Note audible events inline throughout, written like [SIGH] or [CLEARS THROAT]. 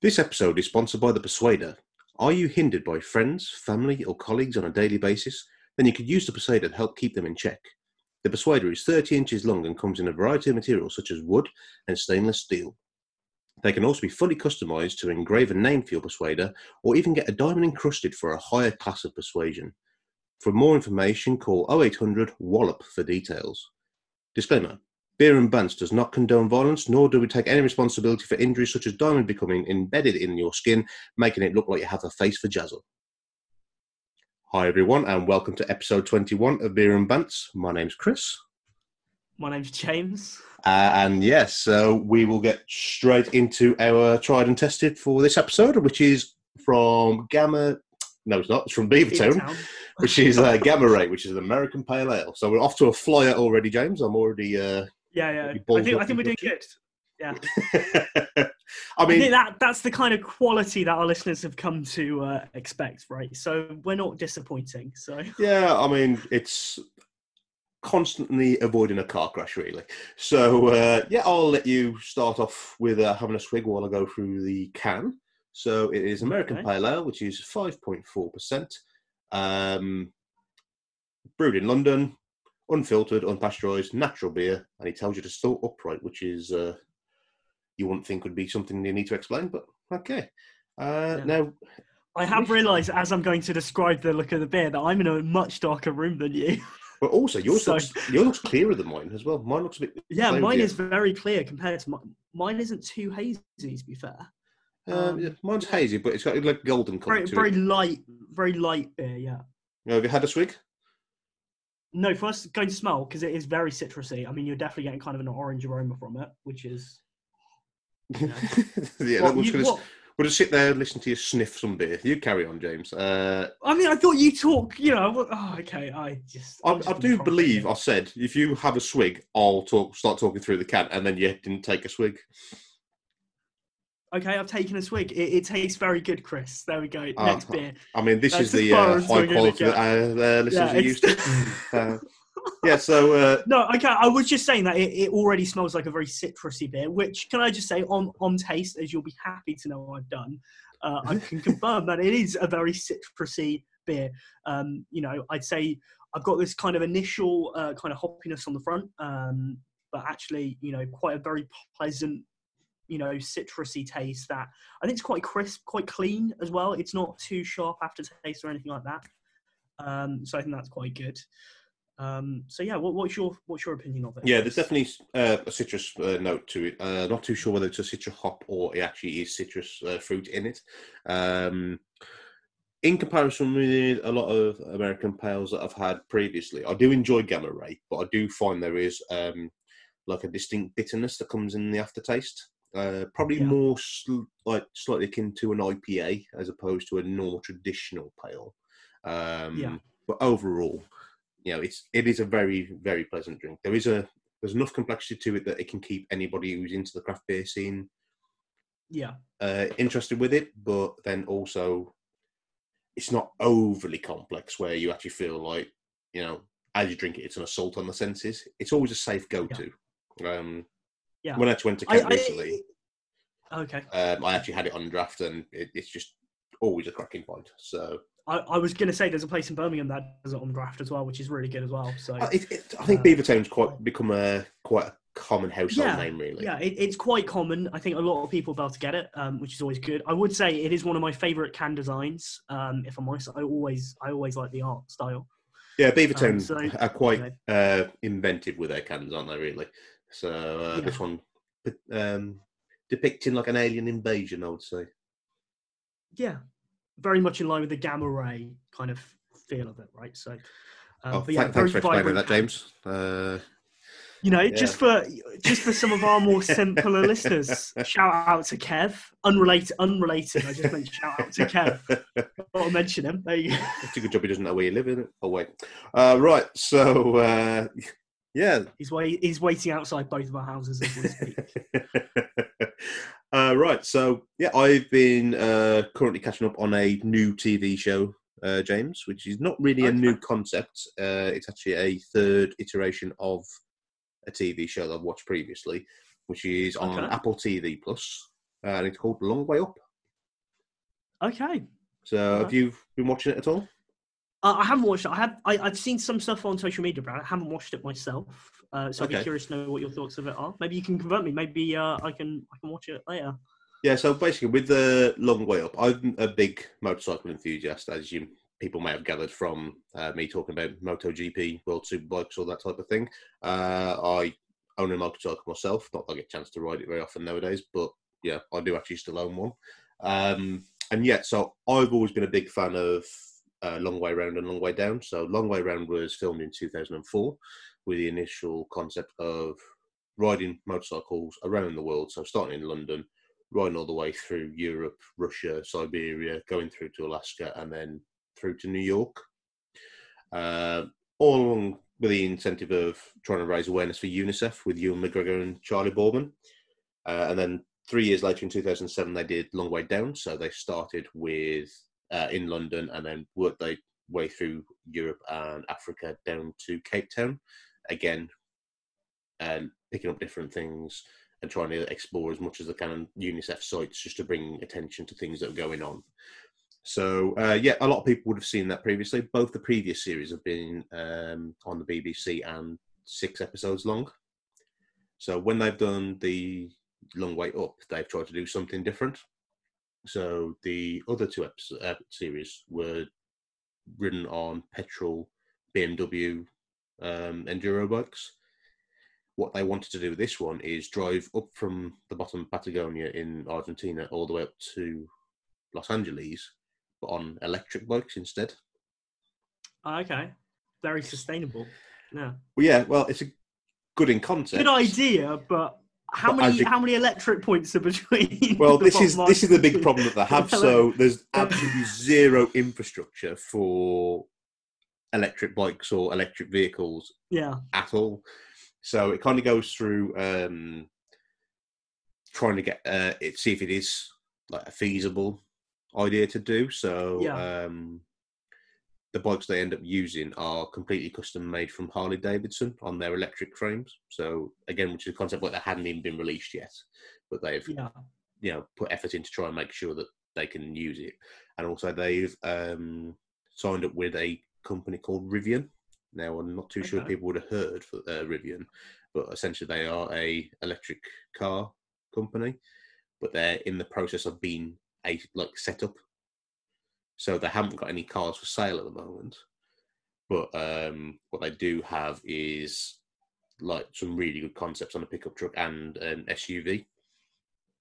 This episode is sponsored by The Persuader. Are you hindered by friends, family, or colleagues on a daily basis? Then you could use The Persuader to help keep them in check. The Persuader is 30 inches long and comes in a variety of materials such as wood and stainless steel. They can also be fully customized to engrave a name for your Persuader or even get a diamond encrusted for a higher class of persuasion. For more information, call 0800 Wallop for details. Disclaimer Beer and Bants does not condone violence, nor do we take any responsibility for injuries such as diamond becoming embedded in your skin, making it look like you have a face for Jazzle. Hi, everyone, and welcome to episode 21 of Beer and Bants. My name's Chris. My name's James. Uh, and yes, so we will get straight into our tried and tested for this episode, which is from Gamma. No, it's not. It's from Beavertown, Beavertown. which is uh, Gamma Ray, which is an American Pale Ale. So we're off to a flyer already, James. I'm already. Uh, Yeah, yeah. I think, I think we're doing good. Yeah. I [LAUGHS] I, mean, think that that's the kind of quality that our listeners have come to uh, expect, right? So we're not disappointing. So [LAUGHS] Yeah, I mean, it's constantly avoiding a car crash, really. So, uh, yeah, I'll let you start off with uh, having a swig while I go through the can. So, it is American Okay. Pale Ale, which is 5.4%, um, brewed in London, unfiltered, unpasteurized, natural beer, and he tells you to still upright, which is, uh, you wouldn't think would be something you need to explain, but okay. Uh, Yeah. Now, I have realised as I'm going to describe the look of the beer that I'm in a much darker room than you. [LAUGHS] but also yours So- looks yours looks clearer than mine as well. Mine looks a bit Yeah, mine is very clear compared to mine. Mine isn't too hazy, to be fair. Um, Um, yeah, mine's hazy, but it's got like golden colour Very, very light, very light beer. Yeah. Have you had a swig? No, for us going to smell because it is very citrusy. I mean, you're definitely getting kind of an orange aroma from it, which is. [LAUGHS] yeah, What, we're, just you- gonna, what- we'll just sit there and listen to you sniff some beer. You carry on, James. Uh, I mean, I thought you talk. You know. Oh, okay. I just. I, I do believe I said if you have a swig, I'll talk, start talking through the can, and then you didn't take a swig. Okay, I've taken a swig. It, it tastes very good, Chris. There we go. Ah, Next beer. I mean, this That's is the uh, high quality that our uh, listeners Yeah, are used to. [LAUGHS] Uh, yeah, so uh, [LAUGHS] No, okay. I was just saying that it, it already smells like a very citrusy beer. Which can I just say on on taste, as you'll be happy to know I've done, uh, I can confirm that it is a very citrusy beer. Um, you know, I'd say I've got this kind of initial uh, kind of hoppiness on the front, um, but actually, you know, quite a very pleasant, you know, citrusy taste that I think it's quite crisp, quite clean as well. It's not too sharp aftertaste or anything like that. Um, so I think that's quite good. Um, so yeah, what, what's your what's your opinion of it? Yeah, there's definitely uh, a citrus uh, note to it. Uh, not too sure whether it's a citrus hop or it actually is citrus uh, fruit in it. Um, in comparison with a lot of American pales that I've had previously, I do enjoy Gamma Ray, but I do find there is um, like a distinct bitterness that comes in the aftertaste. Uh, probably Yeah. more sl- like slightly akin to an IPA as opposed to a normal traditional pale. Um, Yeah. But overall, you know, it's it is a very very pleasant drink. There is a there's enough complexity to it that it can keep anybody who's into the craft beer scene yeah, uh, interested with it, but then also it's not overly complex where you actually feel like you know as you drink it, it's an assault on the senses. It's always a safe go-to. Um, Yeah. When I actually went to I, Kent recently, I, okay. um, I actually had it on draft, and it, it's just always a cracking point. So I, I was gonna say there's a place in Birmingham that does it on draft as well, which is really good as well. So I, it, it, I think Uh, Beavertown's quite become a quite a common household Yeah, name, really. yeah, it, it's quite common. I think a lot of people are able to get it, um, which is always good. I would say it is one of my favourite can designs. Um, if I'm honest, I always I always like the art style. Yeah, Beavertown Um, so- are quite uh, inventive with their cans, aren't they? Really. So uh, Yeah. this one um, depicting like an alien invasion, I would say. Yeah, very much in line with the gamma ray kind of feel of it, right? So, um, oh, but yeah, thank- thanks for explaining that. James. Uh, You know, Yeah. just for just for some of our more simpler [LAUGHS] listeners, shout out to Kev. Unrelated, unrelated. I just meant shout out to Kev. [LAUGHS] To mention him. There you go. it's a good job he doesn't know where you live, isn't it? Oh wait, uh, right. So uh, yeah, He's wait, he's waiting outside both of our houses as we speak. [LAUGHS] uh, right. So yeah, I've been uh, currently catching up on a new TV show, uh, James, which is not really a new concept. Uh, it's actually a third iteration of a TV show that I've watched previously, which is on Okay. Apple TV Plus, uh, and it's called Long Way Up. Okay. So have you been watching it at all? Uh, I haven't watched it. I have. I, I've seen some stuff on social media about it. I haven't watched it myself. Uh, so I'd be curious to know what your thoughts of it are. Maybe you can convert me. Maybe uh, I can. I can watch it later. Yeah, so basically, with the long way up, I'm a big motorcycle enthusiast, as you people may have gathered from uh, me talking about MotoGP, World Superbikes, all that type of thing. Uh, I own a motorcycle myself. Not that I get a chance to ride it very often nowadays, but yeah, I do actually still own one. Um, and yeah, so I've always been a big fan of uh, Long Way Round and Long Way Down. So Long Way Round was filmed in 2004 with the initial concept of riding motorcycles around the world. So starting in London, riding all the way through Europe, Russia, Siberia, going through to Alaska, and then through to New York. Uh, all along with the incentive of trying to raise awareness for UNICEF with Ewan McGregor and Charlie Boorman. Uh, and then three years later, in 2007, they did Long Way Down. So they started with uh, in London and then worked their way through Europe and Africa down to Cape Town. Again, and picking up different things and trying to explore as much as they can on UNICEF sites just to bring attention to things that are going on. So uh, yeah, a lot of people would have seen that previously. Both the previous series have been um, on the BBC and six episodes long. So when they've done the long way up, they've tried to do something different. So the other two episodes, uh, series were ridden on petrol BMW um, enduro bikes what they wanted to do with this one is drive up from the bottom of Patagonia in Argentina all the way up to Los Angeles, but on electric bikes instead. Ah, Okay. Very [LAUGHS] sustainable. Yeah. Well, yeah, well, it's a good in concept. Good idea, but how But many you- how many electric points are between? Well, [LAUGHS] this is this is the big problem that they have. So there's absolutely zero infrastructure for electric bikes or electric vehicles Yeah. at all. So it kind of goes through um, trying to get uh, it, see if it is like a feasible idea to do. So Yeah. um, the bikes they end up using are completely custom made from Harley Davidson on their electric frames. So again, which is a concept that hadn't even been released yet, but they've Yeah. you know put effort in to try and make sure that they can use it. And also they've um, signed up with a company called Rivian. Now I'm not too sure people would have heard for uh, Rivian, but essentially they are a electric car company, but they're in the process of being a like set up. So they haven't got any cars for sale at the moment, but um, what they do have is like some really good concepts on a pickup truck and an SUV.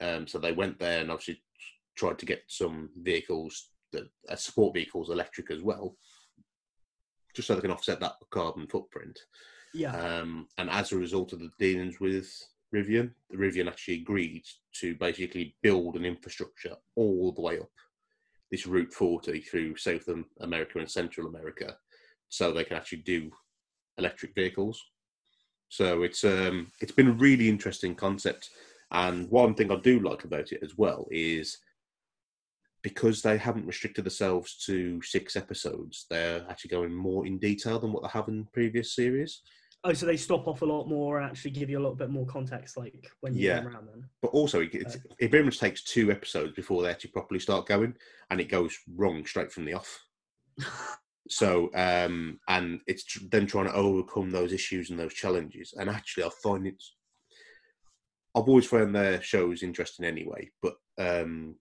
Um, so they went there and obviously tried to get some vehicles that uh, support vehicles electric as well, just so they can offset that carbon footprint. Yeah. Um, and as a result of the dealings with Rivian, the Rivian actually agreed to basically build an infrastructure all the way up this Route 40 through South America and Central America, so they can actually do electric vehicles. So it's um, it's been a really interesting concept, and one thing I do like about it as well is because they haven't restricted themselves to six episodes, they're actually going more in detail than what they have in previous series. Oh, so they stop off a lot more and actually give you a little bit more context, like when you Yeah. come around then. But also, it, it, it very much takes two episodes before they actually properly start going, and it goes wrong straight from the off. [LAUGHS] So, um, and it's tr- them trying to overcome those issues and those challenges. And actually, I find it's. I've always found their shows interesting anyway, but um,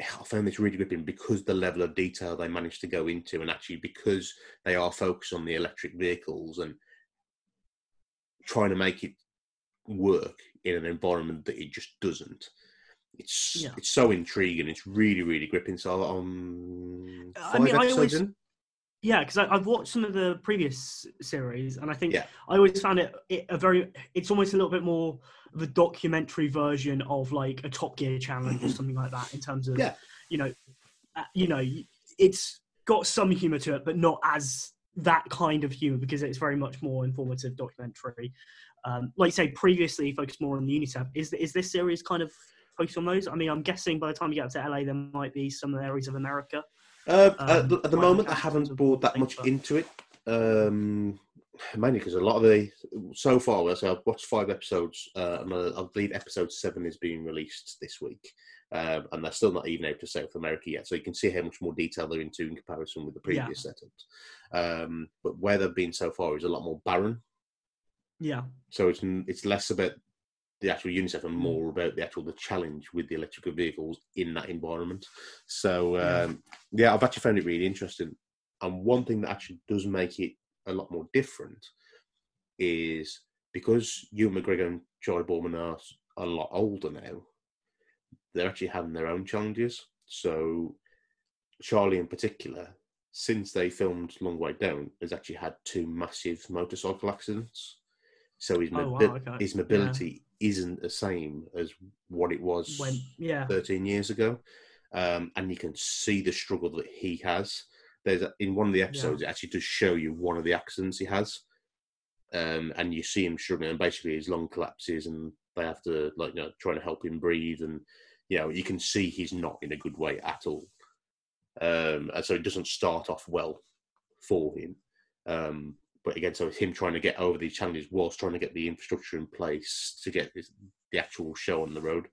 I found this really gripping because the level of detail they managed to go into, and actually because they are focused on the electric vehicles and trying to make it work in an environment that it just doesn't. It's Yeah. it's so intriguing. It's really really gripping. So um, I mean, I always- in. Yeah, because I've watched some of the previous series, and I think Yeah. I always found it, it a very. It's almost a little bit more of a documentary version of like a Top Gear challenge or something like that. In terms of, Yeah. you know, uh, you know, it's got some humor to it, but not as that kind of humor because it's very much more informative documentary. Um, like you say, previously focused more on the UNICEF. Is is this series kind of focused on those? I mean, I'm guessing by the time you get up to LA, there might be some areas of America. Uh, Um, at, the, at the moment, I have haven't brought that much but- into it. Um, mainly because a lot of the so far, so I've watched five episodes, uh, and I, I believe episode seven is being released this week, um, and they're still not even out to South America yet. So you can see how much more detail they're into in comparison with the previous setups. Um, but where they've been so far is a lot more barren. Yeah. So it's it's less about the actual UNICEF and more about the actual the challenge with the electrical vehicles in that environment. So um, yeah. yeah, I've actually found it really interesting. And one thing that actually does make it a lot more different is because Ewan McGregor and Charlie Boorman are a lot older now, they're actually having their own challenges. So Charlie in particular, since they filmed Long Way Down, has actually had two massive motorcycle accidents. So his, Oh, mobi- wow, okay. his mobility isn't the same as what it was When yeah. 13 years ago. Um, and you can see the struggle that he has. There's a, in one of the episodes, it actually does show you one of the accidents he has. Um, and you see him struggling, and basically his lung collapses, and they have to like you know trying to help him breathe, and you know you can see he's not in a good way at all. Um, and so it doesn't start off well for him. Um, but again, so it's him trying to get over these challenges whilst trying to get the infrastructure in place to get this, the actual show on the road,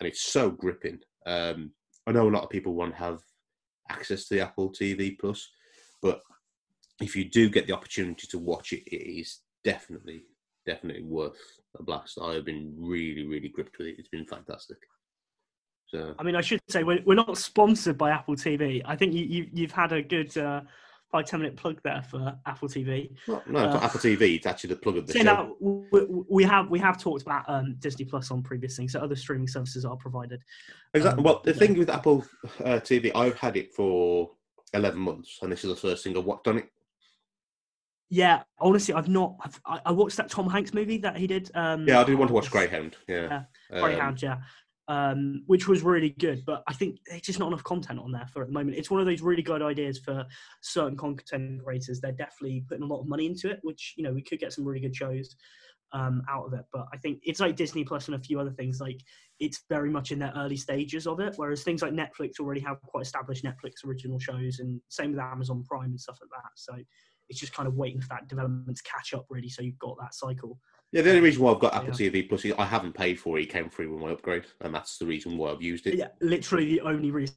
and it's so gripping. Um, I know a lot of people won't have access to the Apple TV Plus, but if you do get the opportunity to watch it, it is definitely, definitely worth a blast. I have been really, really gripped with it. It's been fantastic. So I mean, I should say we're, we're not sponsored by Apple TV. I think you, you you've had a good uh, five ten minute plug there for Apple TV. no, no, Uh, Apple TV. It's actually the plug of the show. that, we, we have we have talked about um, Disney Plus on previous things, so other streaming services are provided. Exactly. um, well, the yeah. thing with Apple uh, TV, I've had it for eleven months, and this is the first thing I've watched on it. Yeah, honestly, I've not. I've, I, I watched that Tom Hanks movie that he did. Um, Yeah, I did want to watch Greyhound. Yeah, Um, Greyhound, yeah. Um, which was really good, but I think there's just not enough content on there for at the moment. It's one of those really good ideas for certain content creators. They're definitely putting a lot of money into it, which you know we could get some really good shows um, out of it. But I think it's like Disney Plus and a few other things. Like it's very much in their early stages of it, whereas things like Netflix already have quite established Netflix original shows, and same with Amazon Prime and stuff like that. So it's just kind of waiting for that development to catch up, really. So you've got that cycle. Yeah, the only um, reason why I've got Apple Yeah. TV Plus is I haven't paid for it. It came free with my upgrade, and that's the reason why I've used it. yeah, literally the only reason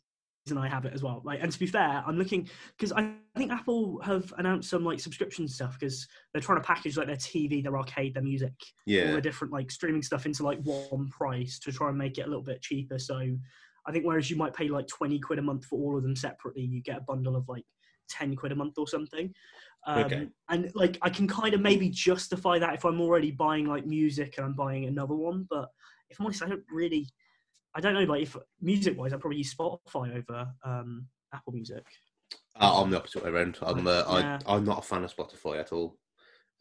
I have it as well. Like, and to be fair, I'm looking because I think Apple have announced some like subscription stuff because they're trying to package like their TV, their arcade, their music, yeah. all the different like streaming stuff into like one price to try and make it a little bit cheaper. So I think whereas you might pay like 20 quid a month for all of them separately, you get a bundle of like 10 quid a month or something. Um, Okay. And like I can kind of maybe justify that if I'm already buying like music and I'm buying another one. But if I'm honest, I don't really, I don't know. Like if music wise, I probably use Spotify over um, Apple Music. Uh, I'm the opposite way around. I'm uh, Yeah. I, I'm not a fan of Spotify at all.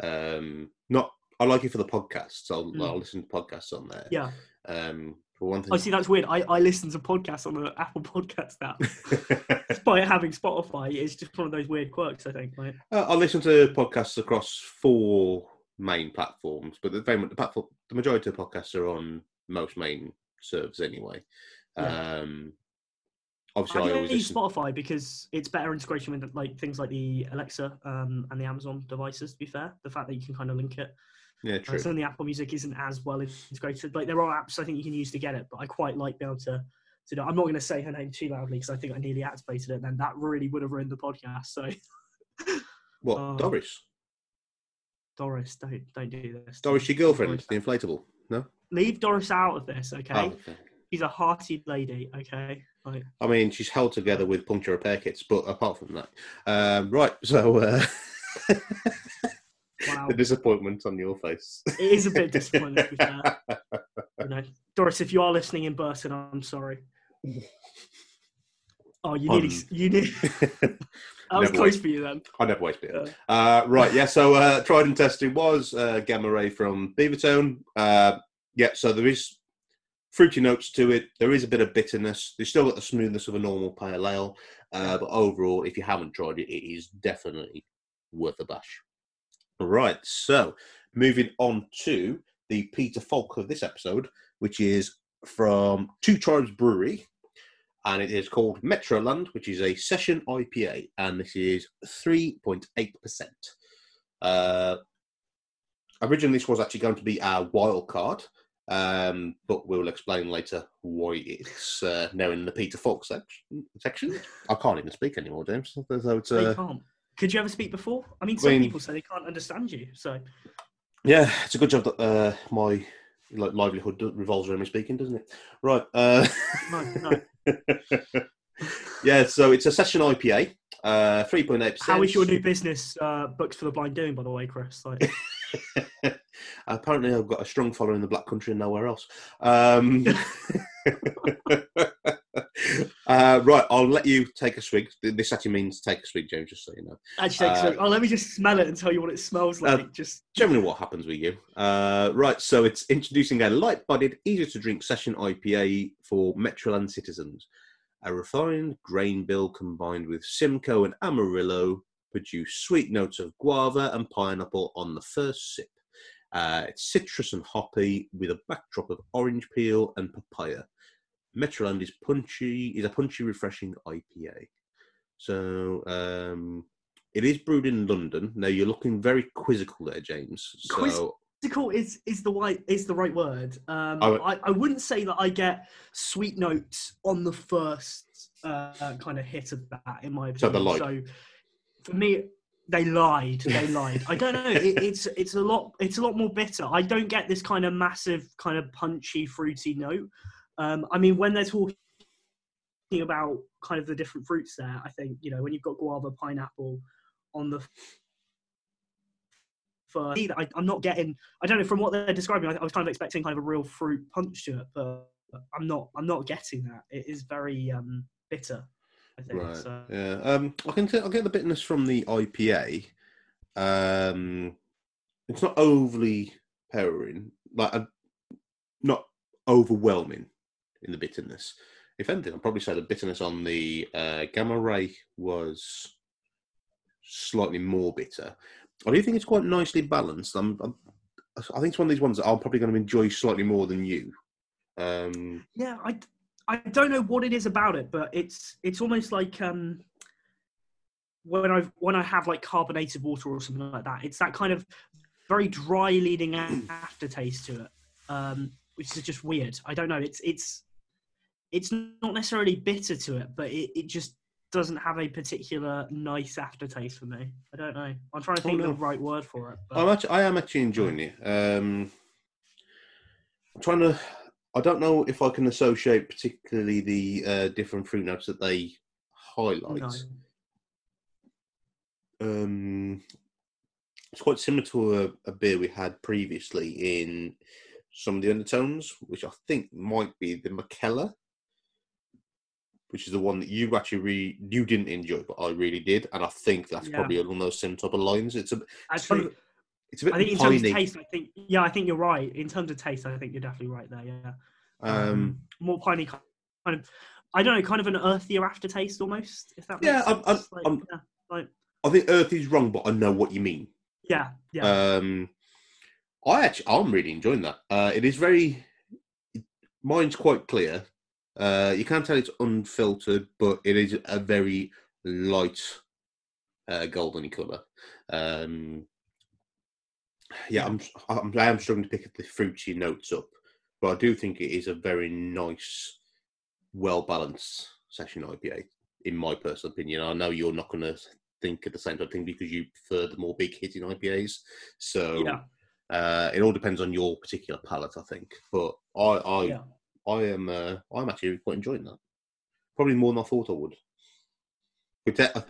Um, not I like it for the podcasts. I'll, Mm. I'll listen to podcasts on there. Yeah. Um, for one thing, I see. That's weird. I, I listen to podcasts on the Apple Podcast app. [LAUGHS] Despite having Spotify, it's just one of those weird quirks. I think. Right? Uh, I listen to podcasts across four main platforms, but the, very much, the, platform, the majority of podcasts are on most main servers anyway. Yeah. Um, obviously, I I, always use listen. Spotify because it's better integration with like things like the Alexa um, and the Amazon devices. To be fair, the fact that you can kind of link it. Yeah, Uh, true. some of the Apple Music isn't as well integrated. Like there are apps I think you can use to get it, but I quite like being able to. to do. I'm not going to say her name too loudly because I think I nearly activated it. And then that really would have ruined the podcast. So [LAUGHS] What, uh, Doris? Doris, don't don't do this. Doris, your girlfriend, Doris- the inflatable? No. Leave Doris out of this, okay? Oh, okay. She's a hearty lady, okay? Like, I mean, she's held together with puncture repair kits, but apart from that, um, right. So uh, [LAUGHS] wow. the disappointment on your face. it is a bit [LAUGHS] disappointing to be fair. You know, Doris, if you are listening in Burton, I'm sorry. Oh, you nearly, Um, you nearly. [LAUGHS] I was close for you then. I never waste it. Uh, right, yeah. So uh, tried and tested was uh, gamma ray from Beavertown. Uh, yeah, so there is fruity notes to it. There is a bit of bitterness. There's still got the smoothness of a normal pale ale, uh, but overall, if you haven't tried it, it is definitely worth a bash. Right, so moving on to the Peter Falk of this episode, which is from Two Tribes Brewery, and it is called Metroland, which is a session IPA, and this is 3.8%. Uh, originally this was actually going to be our wild card, um, but we'll explain later why it's uh, now in the Peter Falk section. I can't even speak anymore, James. So it's, uh. Could you ever speak before? I mean, some mean- people say they can't understand you. So yeah, it's a good job that uh, my like livelihood revolves around me speaking, doesn't it? Right. Uh, no, no. [LAUGHS] yeah, so it's a session IPA, uh, three point eight percent. How is your new business, uh, Books for the Blind, doing? By the way, Chris. Like, [LAUGHS] Apparently, I've got a strong following in the Black Country and nowhere else. Um, [LAUGHS] [LAUGHS] uh, right, I'll let you take a swig. This actually means take a swig, James, just so you know. actually, take Uh, so- oh, let me just smell it and tell you what it smells like. just Generally, what happens with you. Uh, right, so it's introducing a light bodied, easy to drink session IPA for Metroland citizens. A refined grain bill combined with Simcoe and Amarillo produce sweet notes of guava and pineapple on the first sip. Uh, it's citrus and hoppy with a backdrop of orange peel and papaya. Metroland is punchy, is a punchy, refreshing IPA. So um, it is brewed in London. Now you're looking very quizzical there, James. So Quiz- Musical is is the right is the right word. Um, I I, would- I, wouldn't say that I get sweet notes on the first uh, kind of hit of that in my So opinion. lied. So for me, they lied. They lied. I don't know. It, [LAUGHS] it's it's a lot. It's a lot more bitter. I don't get this kind of massive, kind of punchy, fruity note. Um, I mean, when they're talking about kind of the different fruits there, I think you know when you've got guava, pineapple on the for I, I'm not getting. I don't know from what they're describing. I, I was kind of expecting kind of a real fruit punch to it, but I'm not. I'm not getting that. It is very um, bitter. I think. right, So. yeah. Um, I can t- I get the bitterness from the IPA. Um, it's not overly powering, like uh, not overwhelming in the bitterness. If anything, I'd probably say the bitterness on the uh, Gamma Ray was slightly more bitter. I do think it's quite nicely balanced. I'm, I'm, I think it's one of these ones that I'm probably going to enjoy slightly more than you. Um, Yeah, I, I don't know what it is about it, but it's it's almost like um when I when I have like carbonated water or something like that. It's that kind of very dry leading aftertaste to it, um, which is just weird. I don't know. It's it's it's not necessarily bitter to it, but it, it just doesn't have a particular nice aftertaste for me. I don't know. I'm trying to Oh, think no. of the right word for it. But I'm actually, I am actually enjoying it. Um, I'm trying to. I don't know if I can associate particularly the uh, different fruit notes that they highlight. no. Um, it's quite similar to a, a beer we had previously in some of the undertones, which I think might be the McKellar, which is the one that you actually re- you didn't enjoy, but I really did, and I think that's Yeah. probably along those same type of lines. It's a it's, Actually, it's a bit I think in terms of taste, I think yeah, I think you're right. In terms of taste, I think you're definitely right there. Yeah. um, more piney kind of I don't know, kind of an earthier aftertaste almost. If that makes Yeah, I'm- I'm- like, I'm- yeah, like, I think Earth is wrong, but I know what you mean. yeah, yeah. Um, I actually, I'm really enjoying that. Uh, it is very, mine's quite clear. Uh, you can't tell it's unfiltered, but it is a very light, uh, goldeny colour. Um, yeah, I'm, I'm, I am struggling to pick up the fruity notes up, but I do think it is a very nice, well balanced session IPA, in my personal opinion. I know you're not going to think of the same type of thing because you prefer the more big hitting IPAs. So Yeah. uh, it all depends on your particular palate, I think. But I, I, yeah. I am, uh, I'm actually quite enjoying that. Probably more than I thought I would.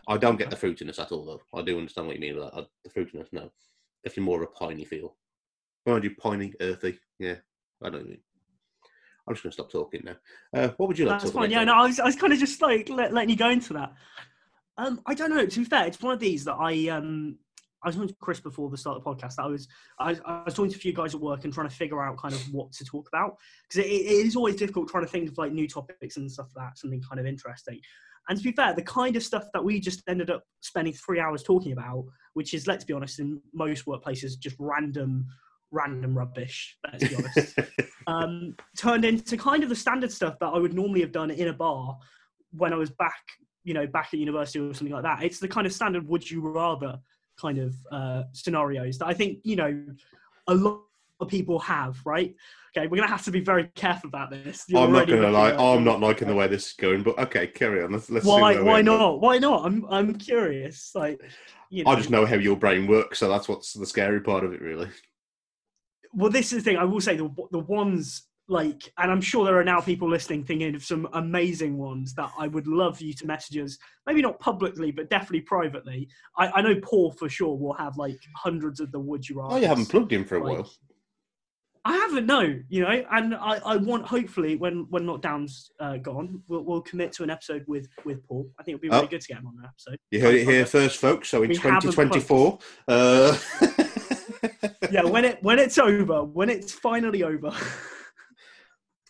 I don't get the fruitiness at all, though. I do understand what you mean with that. The fruitiness, no. Definitely more of a piney feel. When I do piney, earthy, yeah. I don't know. I'm just going to stop talking now. Uh, what would you like That's to talk fine. about? Yeah, no, I was, I was kind of just like let, letting you go into that. Um, I don't know. To be fair, it's one of these that I um, I was talking to Chris before the start of the podcast. I was I, I was talking to a few guys at work and trying to figure out kind of what to talk about because it, it is always difficult trying to think of like new topics and stuff like that, something kind of interesting. And to be fair, the kind of stuff that we just ended up spending three hours talking about, which is let's be honest, in most workplaces, just random random rubbish. Let's be honest [LAUGHS] um, turned into kind of the standard stuff that I would normally have done in a bar when I was back, you know, back at university or something like that. It's the kind of standard would you rather kind of uh, scenarios that I think, you know, a lot of people have, right? Okay, we're gonna have to be very careful about this. You're I'm not looking lie. I'm not liking the way this is going, but okay, carry on. Let's, let's see Why? Why not? Why not? I'm I'm curious. Like, you know. I just know how your brain works, so that's what's the scary part of it, really. well, this is the thing. I will say the the ones like, and I'm sure there are now people listening thinking of some amazing ones that I would love you to message us. Maybe not publicly, but definitely privately. I, I know Paul for sure will have like hundreds of the would you rather. Oh, you haven't plugged in for a Like, while. I haven't, no. You know, and I, I want hopefully when when lockdown's uh, gone, we'll, we'll commit to an episode with with Paul. I think it'll be really Oh. good to get him on an episode. You heard it here first, folks. So in We 2024, uh, [LAUGHS] Yeah, when it when it's over, when it's finally over. [LAUGHS]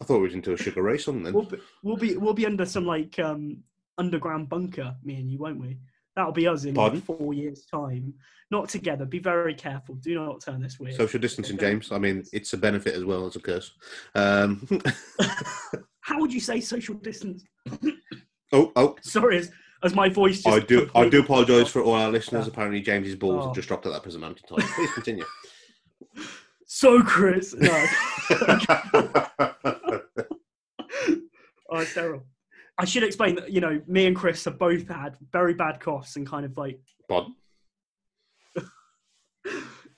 I thought we was into a sugar race on then. We'll be, we'll be we'll be under some like um underground bunker, me and you, won't we? That'll be us in Pardon? like four years' time. Not together. Be very careful. Do not turn this weird. Social distancing, James. I mean, it's a benefit as well as a curse. Um, [LAUGHS] How would you say social distance? [COUGHS] oh, oh, Sorry, as, as my voice. Just I do. I do apologise for all our listeners. Yeah. Apparently, James's balls Oh. have just dropped at that present moment in time. Please continue. [LAUGHS] So, Chris, no, [LAUGHS] oh, it's terrible. I should explain that you know me and Chris have both had very bad coughs and kind of like Pardon? [LAUGHS]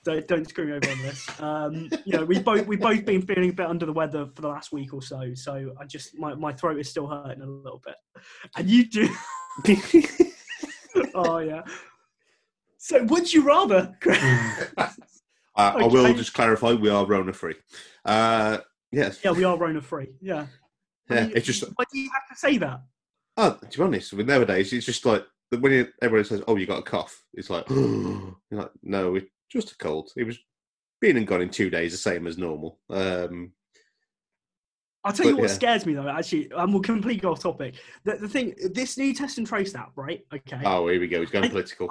don't, don't screw me over on this. Um, you know, we both we both been feeling a bit under the weather for the last week or so. So I just my, my throat is still hurting a little bit, and you do. [LAUGHS] oh yeah. So would you rather? Uh, [LAUGHS] I will just clarify: we are Rona free. Uh, yes. yeah, we are Rona free. Yeah. I Yeah, it's just Why do you have to say that? Oh, to be honest, with nowadays, it's just like when you, everybody says, "Oh, you got a cough," it's like, [GASPS] you're like, "No, it's just a cold." It was been and gone in two days, the same as normal. Um, I'll tell you what yeah. scares me though. Actually, and we'll completely go off topic. The, the thing, this new test and trace app, right? Okay. oh, here we go. He's going I- political.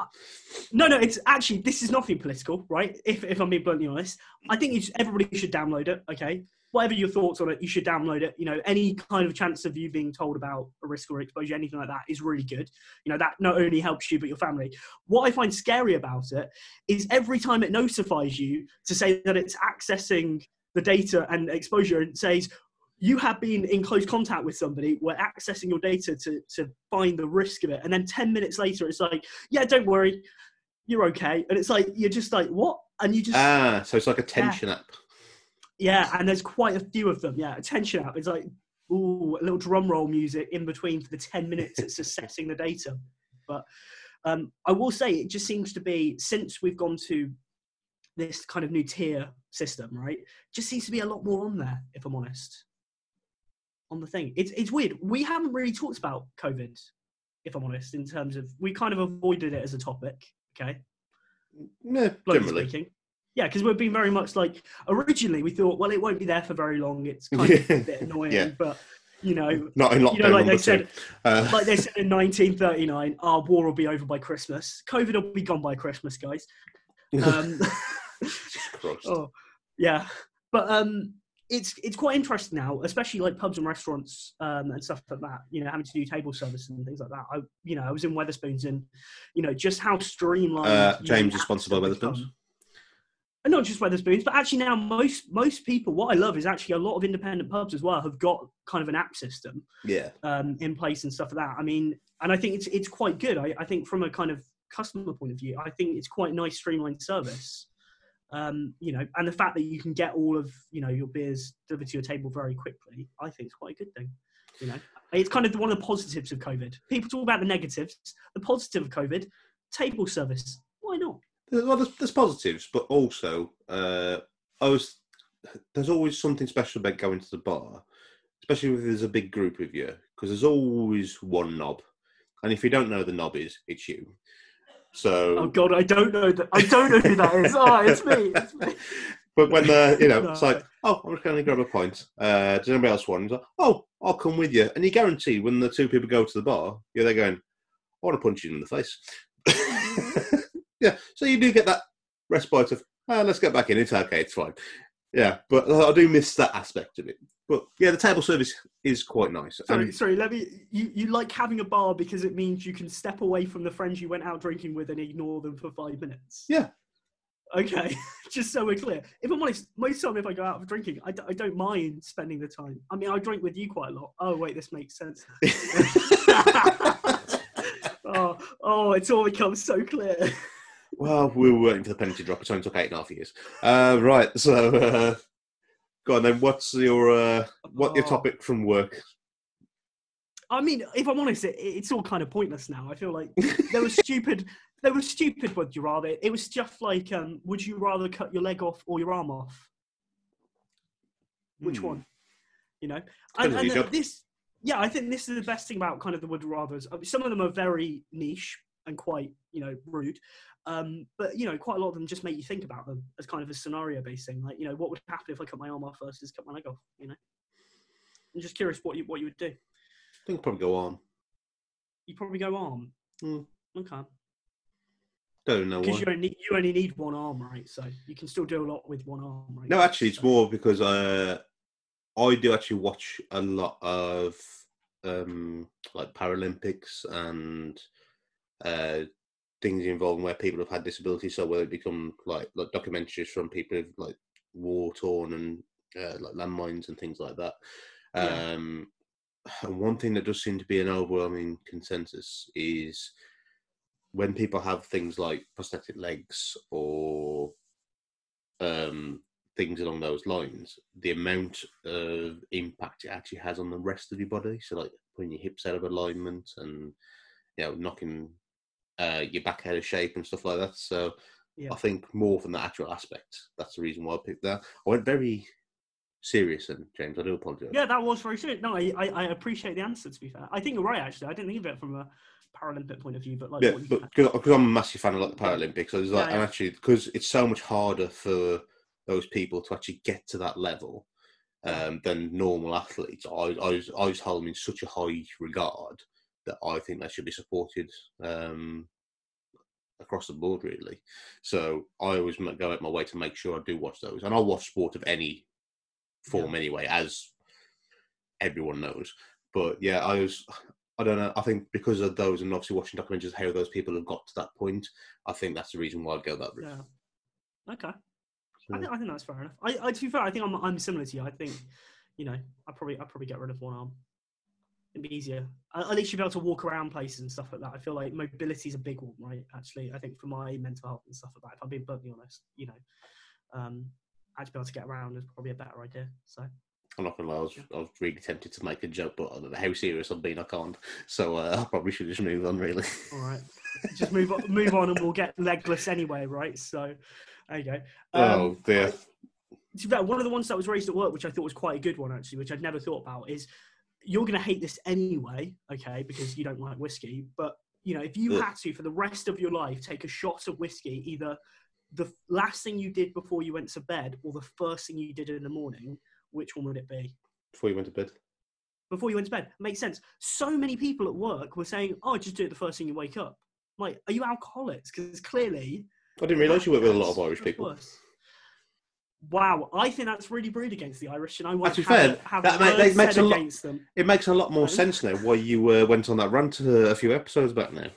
No, no, it's actually this is nothing political, right? If if I'm being bluntly honest, I think you should, everybody should download it. Okay, whatever your thoughts on it, you should download it. You know, any kind of chance of you being told about a risk or exposure, anything like that, is really good. You know, that not only helps you but your family. What I find scary about it is every time it notifies you to say that it's accessing the data and exposure, and says you have been in close contact with somebody, we're accessing your data to to find the risk of it, and then ten minutes later, it's like, yeah, don't worry, you're okay. And it's like you're just like, what? And you just Ah, so it's like a tension app. Yeah, and there's quite a few of them. Yeah, attention app. It's like ooh, a little drum roll music in between for the ten minutes it's assessing [LAUGHS] the data. But um, I will say it just seems to be since we've gone to this kind of new tier system, right? Just seems to be a lot more on there, if I'm honest. On the thing, it's it's weird. We haven't really talked about COVID, if I'm honest, in terms of we kind of avoided it as a topic. Okay, bluntly generally. speaking. Yeah, because we've been very much like originally we thought, well, it won't be there for very long. It's [LAUGHS] kind of a bit annoying, Yeah. but you know, Not in lockdown you know, like they said, Uh, like they [LAUGHS] said in 1939, our war will be over by Christmas. COVID will be gone by Christmas, guys. Um, [LAUGHS] oh, yeah, but um, it's it's quite interesting now, especially like pubs and restaurants um, and stuff like that. You know, having to do table service and things like that. I, you know, I was in Wetherspoons and you know just how streamlined. Uh, James is sponsored by Wetherspoons. become. And not just Wetherspoons, but actually now most most people, what I love is actually a lot of independent pubs as well have got kind of an app system Yeah. um, in place and stuff like that. I mean, and I think it's it's quite good. I, I think from a kind of customer point of view, I think it's quite a nice streamlined service. Um, you know, and the fact that you can get all of you know your beers delivered to your table very quickly, I think it's quite a good thing. You know, it's kind of one of the positives of COVID. People talk about the negatives. The positive of COVID, table service. Why not? Well, there's, there's positives, but also uh, I was there's always something special about going to the bar, especially if there's a big group of you, because there's always one knob, and if you don't know the knob is, it's you. So, Oh God, I don't know that. I don't know who that is. Oh, it's me. It's me. [LAUGHS] but when the you know, it's [LAUGHS] like, oh, I'm just going to grab a pint. Uh, does anybody else want? Like, oh, I'll come with you, and you guarantee when the two people go to the bar, you're there going, I want to punch you in the face. [LAUGHS] yeah, so you do get that respite of, ah, let's get back in. It's okay, it's fine. Yeah, but I do miss that aspect of it. But yeah, the table service is quite nice. Sorry, And sorry. Let me. You, you like having a bar because it means you can step away from the friends you went out drinking with and ignore them for five minutes. Yeah. Okay, [LAUGHS] just so we're clear. If I'm honest, most time if I go out for drinking, I, d- I don't mind spending the time. I mean, I drink with you quite a lot. Oh wait, this makes sense. [LAUGHS] [LAUGHS] oh, oh, it's all become so clear. Well, we were waiting for the penalty drop. It only took eight and a half years. Uh, right, so uh, go on then. What's your uh, what your Oh. topic from work? I mean, if I'm honest, it, it's all kind of pointless now. I feel like [LAUGHS] there was stupid. There was stupid. Would you rather? It was stuff like, um, would you rather cut your leg off or your arm off? Which Hmm. one? You know, and, and your the- job. this, yeah, I think this is the best thing about kind of the would rather's. I mean, some of them are very niche and quite, you know, rude. Um, but you know, quite a lot of them just make you think about them as kind of a scenario based thing. Like, you know, what would happen if I cut my arm off versus cut my leg off? You know, I'm just curious what you what you would do. I think I'll probably go on. You probably go arm. Hmm. Okay. Don't know Because you only you only need one arm, right? So you can still do a lot with one arm, right? No, actually, it's So- more because uh, I do actually watch a lot of um, like Paralympics and uh, things involving where people have had disabilities. So whether it become like like documentaries from people who've like war torn and uh, like landmines and things like that. Yeah. Um, and one thing that does seem to be an overwhelming consensus is when people have things like prosthetic legs or um, things along those lines, the amount of impact it actually has on the rest of your body. So, like putting your hips out of alignment and you know knocking uh, your back out of shape and stuff like that. So, Yeah. I think more from the actual aspect. That's the reason why I picked that. I went very serious, and James, I do apologise. Yeah, that was very serious. No, I, I, I appreciate the answer. To be fair, I think you're right. Actually, I didn't think of it from a Paralympic point of view, but like, Yeah, but because I'm a massive fan of like the Paralympics, so like, Yeah, and actually because it's so much harder for those people to actually get to that level um, than normal athletes. I, I, was- I just hold them in such a high regard that I think they should be supported um, across the board, really. So I always go out my way to make sure I do watch those, and I watch sport of any form anyway, as everyone knows. But yeah, I was. [SIGHS] I don't know. I think because of those, and obviously watching documentaries how those people have got to that point, I think that's the reason why I'd go that route. yeah. Okay. So- I think, I think that's fair enough. I, I, to be fair, I think I'm, I'm similar to you. I think, you know, I probably, I probably get rid of one arm. It'd be easier. At least you'd be able to walk around places and stuff like that. I feel like mobility is a big one, right? Actually, I think for my mental health and stuff like that, if I'm being bluntly honest, you know, um, actually be able to get around is probably a better idea. So, I'm not gonna lie, I was, I was really tempted to make a joke, but I don't know how serious I'm being. I can't. So uh, I probably should just move on. Really. all right, just move on, move on, and we'll get legless anyway, right? So, there you go. oh Um, dear. to be one of the ones that was raised at work, which I thought was quite a good one actually, which I'd never thought about, is you're going to hate this anyway, okay, because you don't like whiskey. But you know, if you had to for the rest of your life take a shot of whiskey, either the last thing you did before you went to bed or the first thing you did in the morning, which one would it be? Before you went to bed. Before you went to bed, makes sense. So many people at work were saying, "Oh, just do it the first thing you wake up." I'm like, are you alcoholics? Because clearly, I didn't realise you worked with a lot of Irish people. worse. Wow, I think that's really rude against the Irish, and I want Actually, to have, fair. a- have That ma- makes a lot- against them. It makes a lot more sense now why you uh, went on that rant uh, a few episodes back now.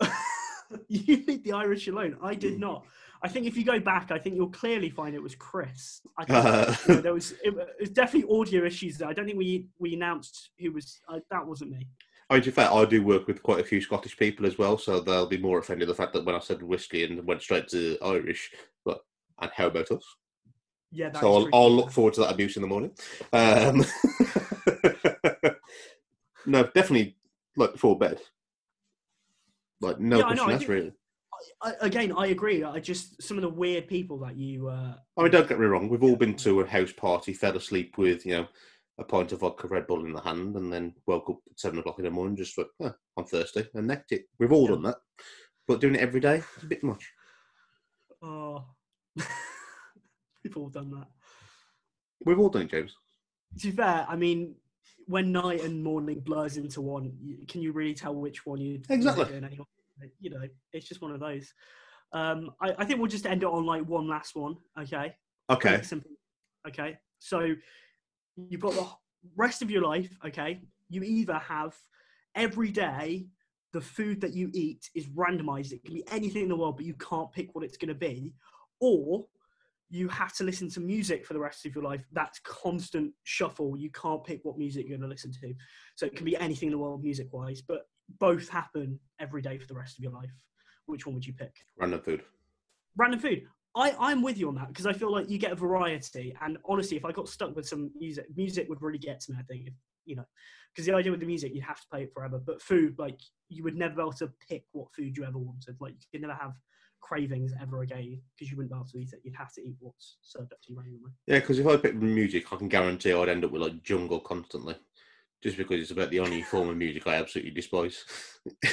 [LAUGHS] you leave the Irish alone. I did Hmm. not. I think if you go back, I think you'll clearly find it was Chris. I think Uh, [LAUGHS] you know, there was it, was definitely audio issues there. I don't think we we announced who was. Uh, that wasn't me. I, in fact, I do work with quite a few Scottish people as well, so they'll be more offended the fact that when I said whiskey and went straight to Irish, but and how about us? Yeah, that's so I'll. I'll look forward to that abuse in the morning. Um, [LAUGHS] no, definitely like before bed. Like no Yeah, question asked really. I, again, I agree. I just some of the weird people that you. Uh, I mean, don't get me wrong. We've all been to a house party, fell asleep with you know a pint of vodka Red Bull in the hand, and then woke up at seven o'clock in the morning just like oh, I'm thirsty and necked it. We've all Yeah. done that, but doing it every day is a bit much. oh, [LAUGHS] have all done that. We've all done it, James. To be fair, I mean, when night and morning blurs into one, can you really tell which one you Exactly. doing anyway? You know, it's just one of those. Um, I, I think we'll just end it on like one last one. Okay. Okay. Simple. Okay. So you've got the rest of your life. Okay. You either have every day the food that you eat is randomized. It can be anything in the world, but you can't pick what it's going to be. Or you have to listen to music for the rest of your life. That's constant shuffle. You can't pick what music you're going to listen to. So it can be anything in the world music wise, but both happen every day for the rest of your life. Which one would you pick? Random food. Random food. I, I'm with you on that because I feel like you get a variety. And honestly, if I got stuck with some music, music would really get to me, I think. If, you know, because the idea with the music, you'd have to play it forever. But food, like, you would never be able to pick what food you ever wanted. Like, you could never have cravings ever again because you wouldn't be able to eat it. You'd have to eat what's served up to you randomly. Yeah, because if I pick music, I can guarantee I'd end up with like jungle constantly, just because it's about the only form of music I absolutely despise. [LAUGHS]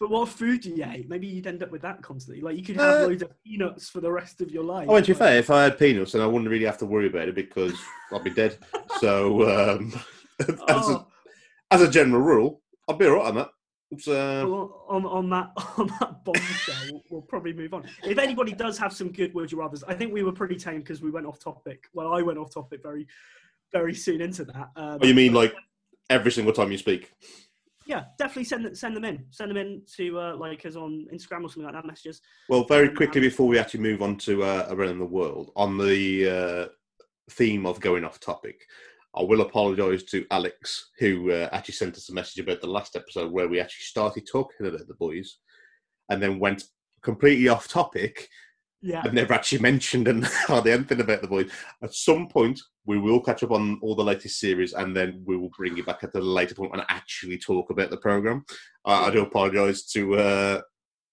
But what food do you eat? Maybe you'd end up with that constantly. Like you could have Uh, loads of peanuts for the rest of your life. I mean, to be fair, if I had peanuts, then I wouldn't really have to worry about it because I'd be dead. So, um, [LAUGHS] as, a, [LAUGHS] oh, as a general rule, I'd be alright on that. It's, uh, well, on, on that [LAUGHS] on that bombshell, we'll, we'll probably move on. If anybody does have some good would you rather's, I think we were pretty tame because we went off topic. Well, I went off topic very, very soon into that. Um, oh, you mean like every single time you speak? yeah, definitely send them- send them in. Send them in to uh, like us on Instagram or something like that. Messages. Well, very Um, quickly before we actually move on to uh, around the world, on the uh, theme of going off topic, I will apologise to Alex, who uh, actually sent us a message about the last episode where we actually started talking about the boys, and then went completely off topic Yeah, and never actually mentioned and [LAUGHS] hardly anything about the boys. At some point, we will catch up on all the latest series, and then we will bring you back at a later point and actually talk about the program. I, I do apologise to uh,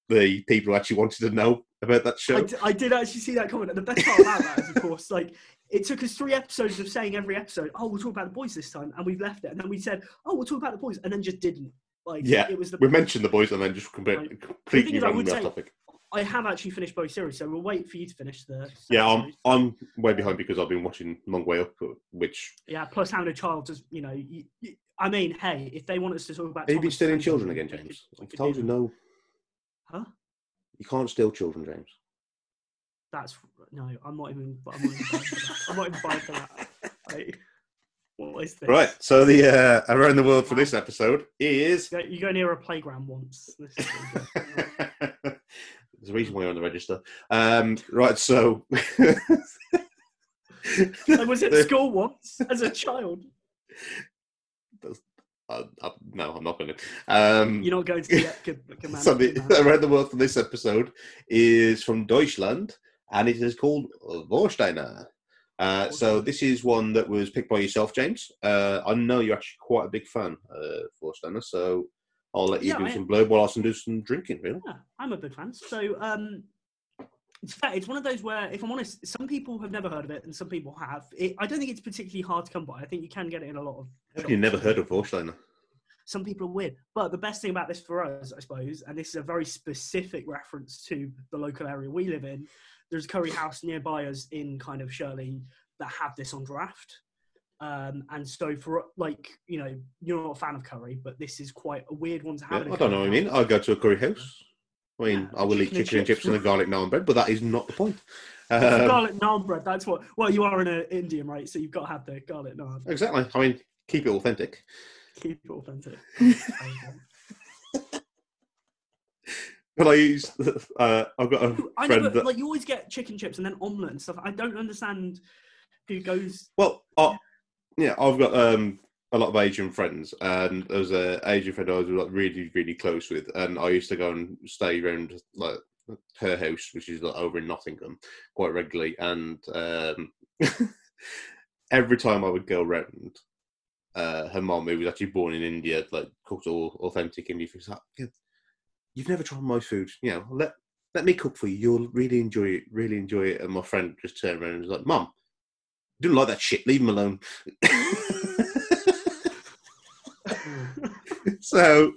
the people who actually wanted to know about that show. I, d- I did actually see that comment. And the best part about that is, of course, like it took us three episodes of saying every episode, "Oh, we'll talk about the boys this time," and we've left it. And then we said, "Oh, we'll talk about the boys," and then just didn't. Like, Yeah, it was the. we mentioned the boys and then just completely, Right. completely would off topic. I have actually finished both series, so we'll wait for you to finish the. Yeah, I'm series. I'm way behind because I've been watching Long Way Up, which Yeah, plus having a child, just you know, you, you- I mean, hey, if they want us to talk about. have you been stealing children again, James? I've told you no. Huh? You can't steal children, James. That's no, I'm not even. I'm not even buying for that. I'm not even buying for that. [LAUGHS] Like, what is this? Right, so the uh, around the world for this episode is. You go, you near a playground once. This is really [LAUGHS] good. There's a reason why you're on the register. Um, right, so. [LAUGHS] I was at school once as a child. Uh, uh, no, I'm not going to. Um, You're not going to the Epcot command. so the, around the world for this episode is from Deutschland, and it is called Warsteiner. Uh, so this is one that was picked by yourself, James. Uh, I know you're actually quite a big fan of Warsteiner, so I'll let you Yeah, do I some blurb while I do some drinking. Really? Yeah, I'm a big fan. So um, it's fair. It's one of those where, if I'm honest, some people have never heard of it and some people have. It, I don't think it's particularly hard to come by. I think you can get it in a lot of. Have you never heard of Warsteiner? Some people are weird, but the best thing about this for us, I suppose, and this is a very specific reference to the local area we live in. There's a curry house nearby us in kind of Shirley that have this on draft. Um, and so for like you know you're not a fan of curry, but this is quite a weird one to have. a I don't know what I mean. I'll go to a curry house. I mean, Yeah, I will eat chicken and chicken and chips. and a garlic naan bread, but that is not the point. The Um, garlic naan bread. That's what. Well, you are in an Indian, right? So you've got to have the garlic naan. exactly. I mean, keep it authentic. Keep it [LAUGHS] authentic. But I use, uh, I've got a I know, friend but that, like you always get chicken chips and then omelette and stuff. I don't understand who goes. well, I, yeah, I've got um, a lot of Asian friends, and there was an Asian friend I was like really, really close with, and I used to go and stay around like her house, which is like, over in Nottingham, quite regularly, and um, [LAUGHS] every time I would go around, uh, her mom, who was actually born in India, like cooked all authentic Indian food. Like, "Yeah, "You've never tried my food, you know? Let let me cook for you. You'll really enjoy it. Really enjoy it." And my friend just turned around and was like, "Mum, didn't like that shit. Leave him alone." [LAUGHS] so,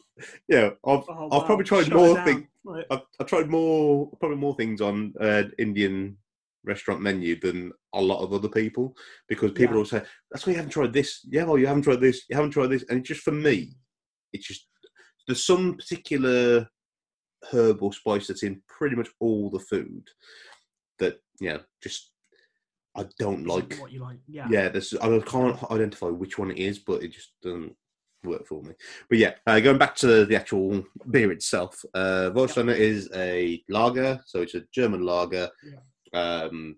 yeah, I've Oh, I've probably tried shut more things. I've, I've tried more, probably more things on uh, Indian restaurant menu than a lot of other people because people Yeah. will say, "That's why you haven't tried this." Yeah, well, you haven't tried this. You haven't tried this, and just for me, it's just there's some particular herb or spice that's in pretty much all the food that yeah, just I don't like. what you like. Yeah. Yeah, there's I can't identify which one it is, but it just doesn't work for me. But yeah, uh, going back to the actual beer itself, uh, Warsteiner is a lager, so it's a German lager. Um,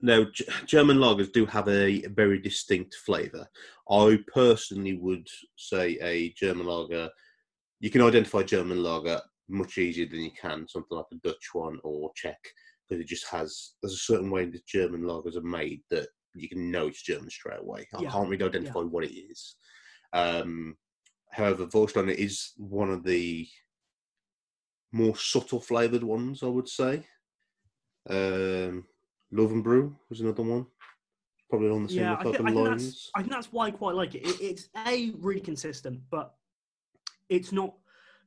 now, G- German lagers do have a very distinct flavour. I personally would say a German lager, you can identify German lager much easier than you can something like a Dutch one or Czech, because it just has, there's a certain way that German lagers are made that you can know it's German straight away. I Yeah, can't really identify what it is. Um, however, Warsteiner is one of the more subtle flavoured ones, I would say. Um, Löwenbräu was another one. Probably on the same Yeah, I think, I, think lines. I think that's why I quite like it. it. It's a really consistent, but it's not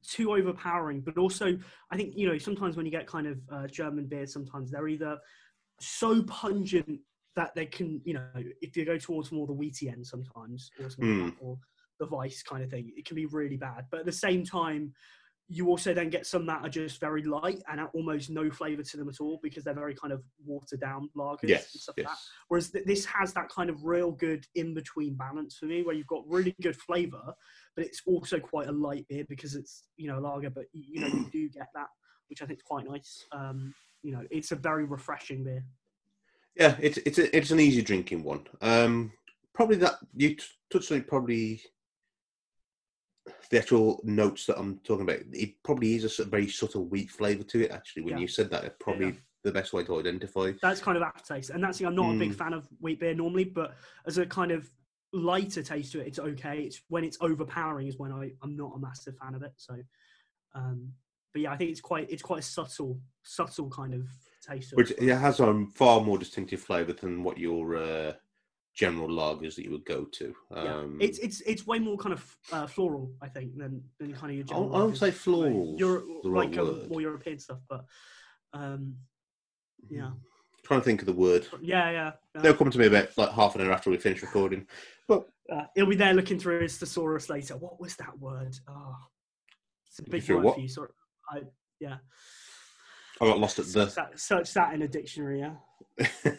too overpowering. But also, I think you know sometimes when you get kind of uh, German beers, sometimes they're either so pungent that they can, you know, if you go towards more the wheaty end, sometimes or something like that, or the weiss kind of thing, it can be really bad. But at the same time. You also then get some that are just very light and almost no flavour to them at all because they're very kind of watered down lagers and Yes, stuff like that. yes. Whereas th- this has that kind of real good in between balance for me, where you've got really good flavour, but it's also quite a light beer because it's you know lager, but you know you do get that, which I think is quite nice. Um, you know, it's a very refreshing beer. Yeah, it's it's a, it's an easy drinking one. Um, probably that you t- touched on it. Probably the actual notes that I'm talking about. It probably is a sort of very subtle wheat flavour to it. Actually, when Yeah. you said that, it's probably Yeah. the best way to identify. That's kind of aftertaste, and that's the thing, I'm not a big Mm. fan of wheat beer normally, but as a kind of lighter taste to it, it's okay. It's when it's overpowering is when I I'm not a massive fan of it. So, um, but yeah, I think it's quite it's quite a subtle subtle kind of taste. Which it. it has a far more distinctive flavour than what your uh, general lagers that you would go to. Yeah, Um, it's it's it's way more kind of uh, floral, I think, than than kind of your general. I would say floral. The like um, more European stuff, but um, yeah, Trying to think of the word. yeah, yeah. yeah. They'll come to me about like half an hour after we finish recording. Uh, he'll be there looking through his thesaurus later. What was that word? Oh, it's a big word what? for you. Sorry, I yeah. I got lost at Search the. that, search that in a dictionary. Yeah, [LAUGHS]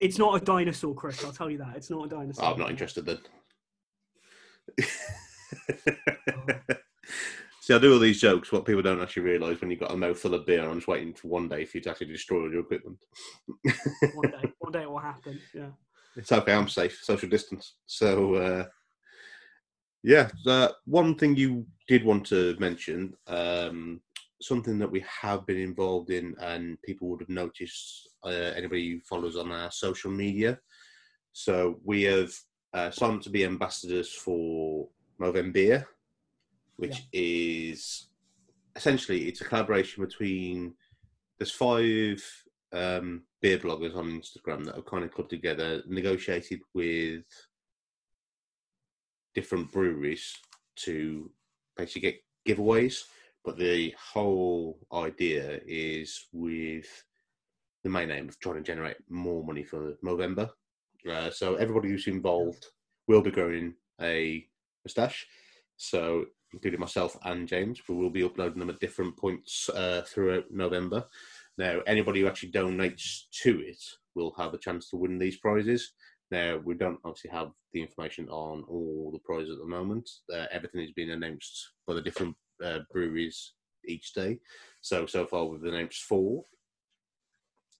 it's not a dinosaur, Chris. I'll tell you that. It's not a dinosaur. I'm not interested then. [LAUGHS] See, I do all these jokes. What people don't actually realise when you've got a mouthful of beer, I'm just waiting for one day for you to actually destroy all your equipment. One day, [LAUGHS] one day it will happen. Yeah. it's okay, I'm safe, social distance. So, uh, yeah, uh, one thing you did want to mention, um, something that we have been involved in, and people would have noticed, uh, anybody who follows on our social media. So, we have uh, signed to be ambassadors for Movember, which is essentially it's a collaboration between there's five um, beer bloggers on Instagram that have kind of clubbed together, negotiated with different breweries to basically get giveaways. But the whole idea is with the main aim of trying to generate more money for Movember. Uh, so everybody who's involved will be growing a moustache. So including myself and James, we will be uploading them at different points uh, throughout November. Now, anybody who actually donates to it will have a chance to win these prizes. Now, we don't obviously have the information on all the prizes at the moment. Uh, everything is being announced by the different uh, breweries each day. So, so far we've announced four.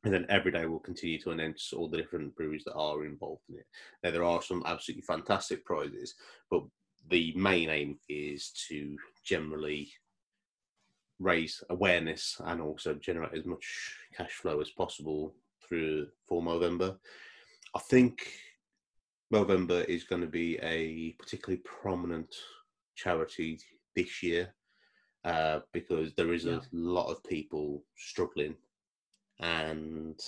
And then every day we'll continue to announce all the different breweries that are involved in it. Now, there are some absolutely fantastic prizes, but the main aim is to generally raise awareness and also generate as much cash flow as possible through for Movember. I think Movember is going to be a particularly prominent charity this year uh, because there is Yeah. a lot of people struggling, and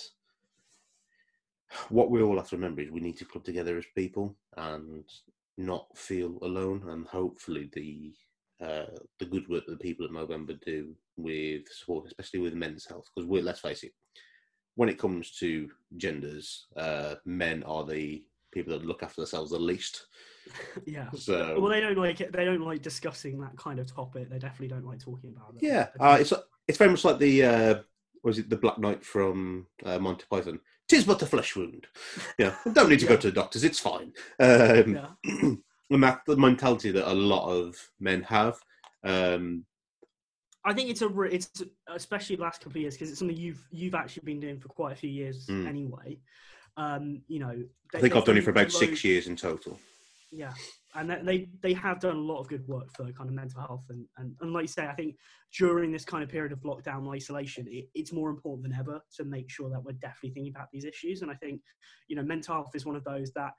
what we all have to remember is we need to club together as people and not feel alone, and hopefully the uh, the good work that the people at Movember do with support, especially with men's health, because we're let's face it, when it comes to genders, uh, men are the people that look after themselves the least. Yeah. [LAUGHS] So Well, they don't like it. They don't like discussing that kind of topic. They definitely don't like talking about it. yeah, uh, it's it's very much like the uh, was it the Black Knight from uh, Monty Python? Tis but a flesh wound. Yeah, don't need to go to the doctors. It's fine. Um, yeah. [CLEARS THROAT] and that's the mentality that a lot of men have. Um, I think it's a re- it's especially the last couple of years because it's something you've you've actually been doing for quite a few years Mm. anyway. Um, you know, I think I've done it for about loads- six years in total. Yeah, and they- they have done a lot of good work for kind of mental health and and, and like you say, I think during this kind of period of lockdown isolation, it, it's more important than ever to make sure that we're definitely thinking about these issues. And I think you know mental health is one of those that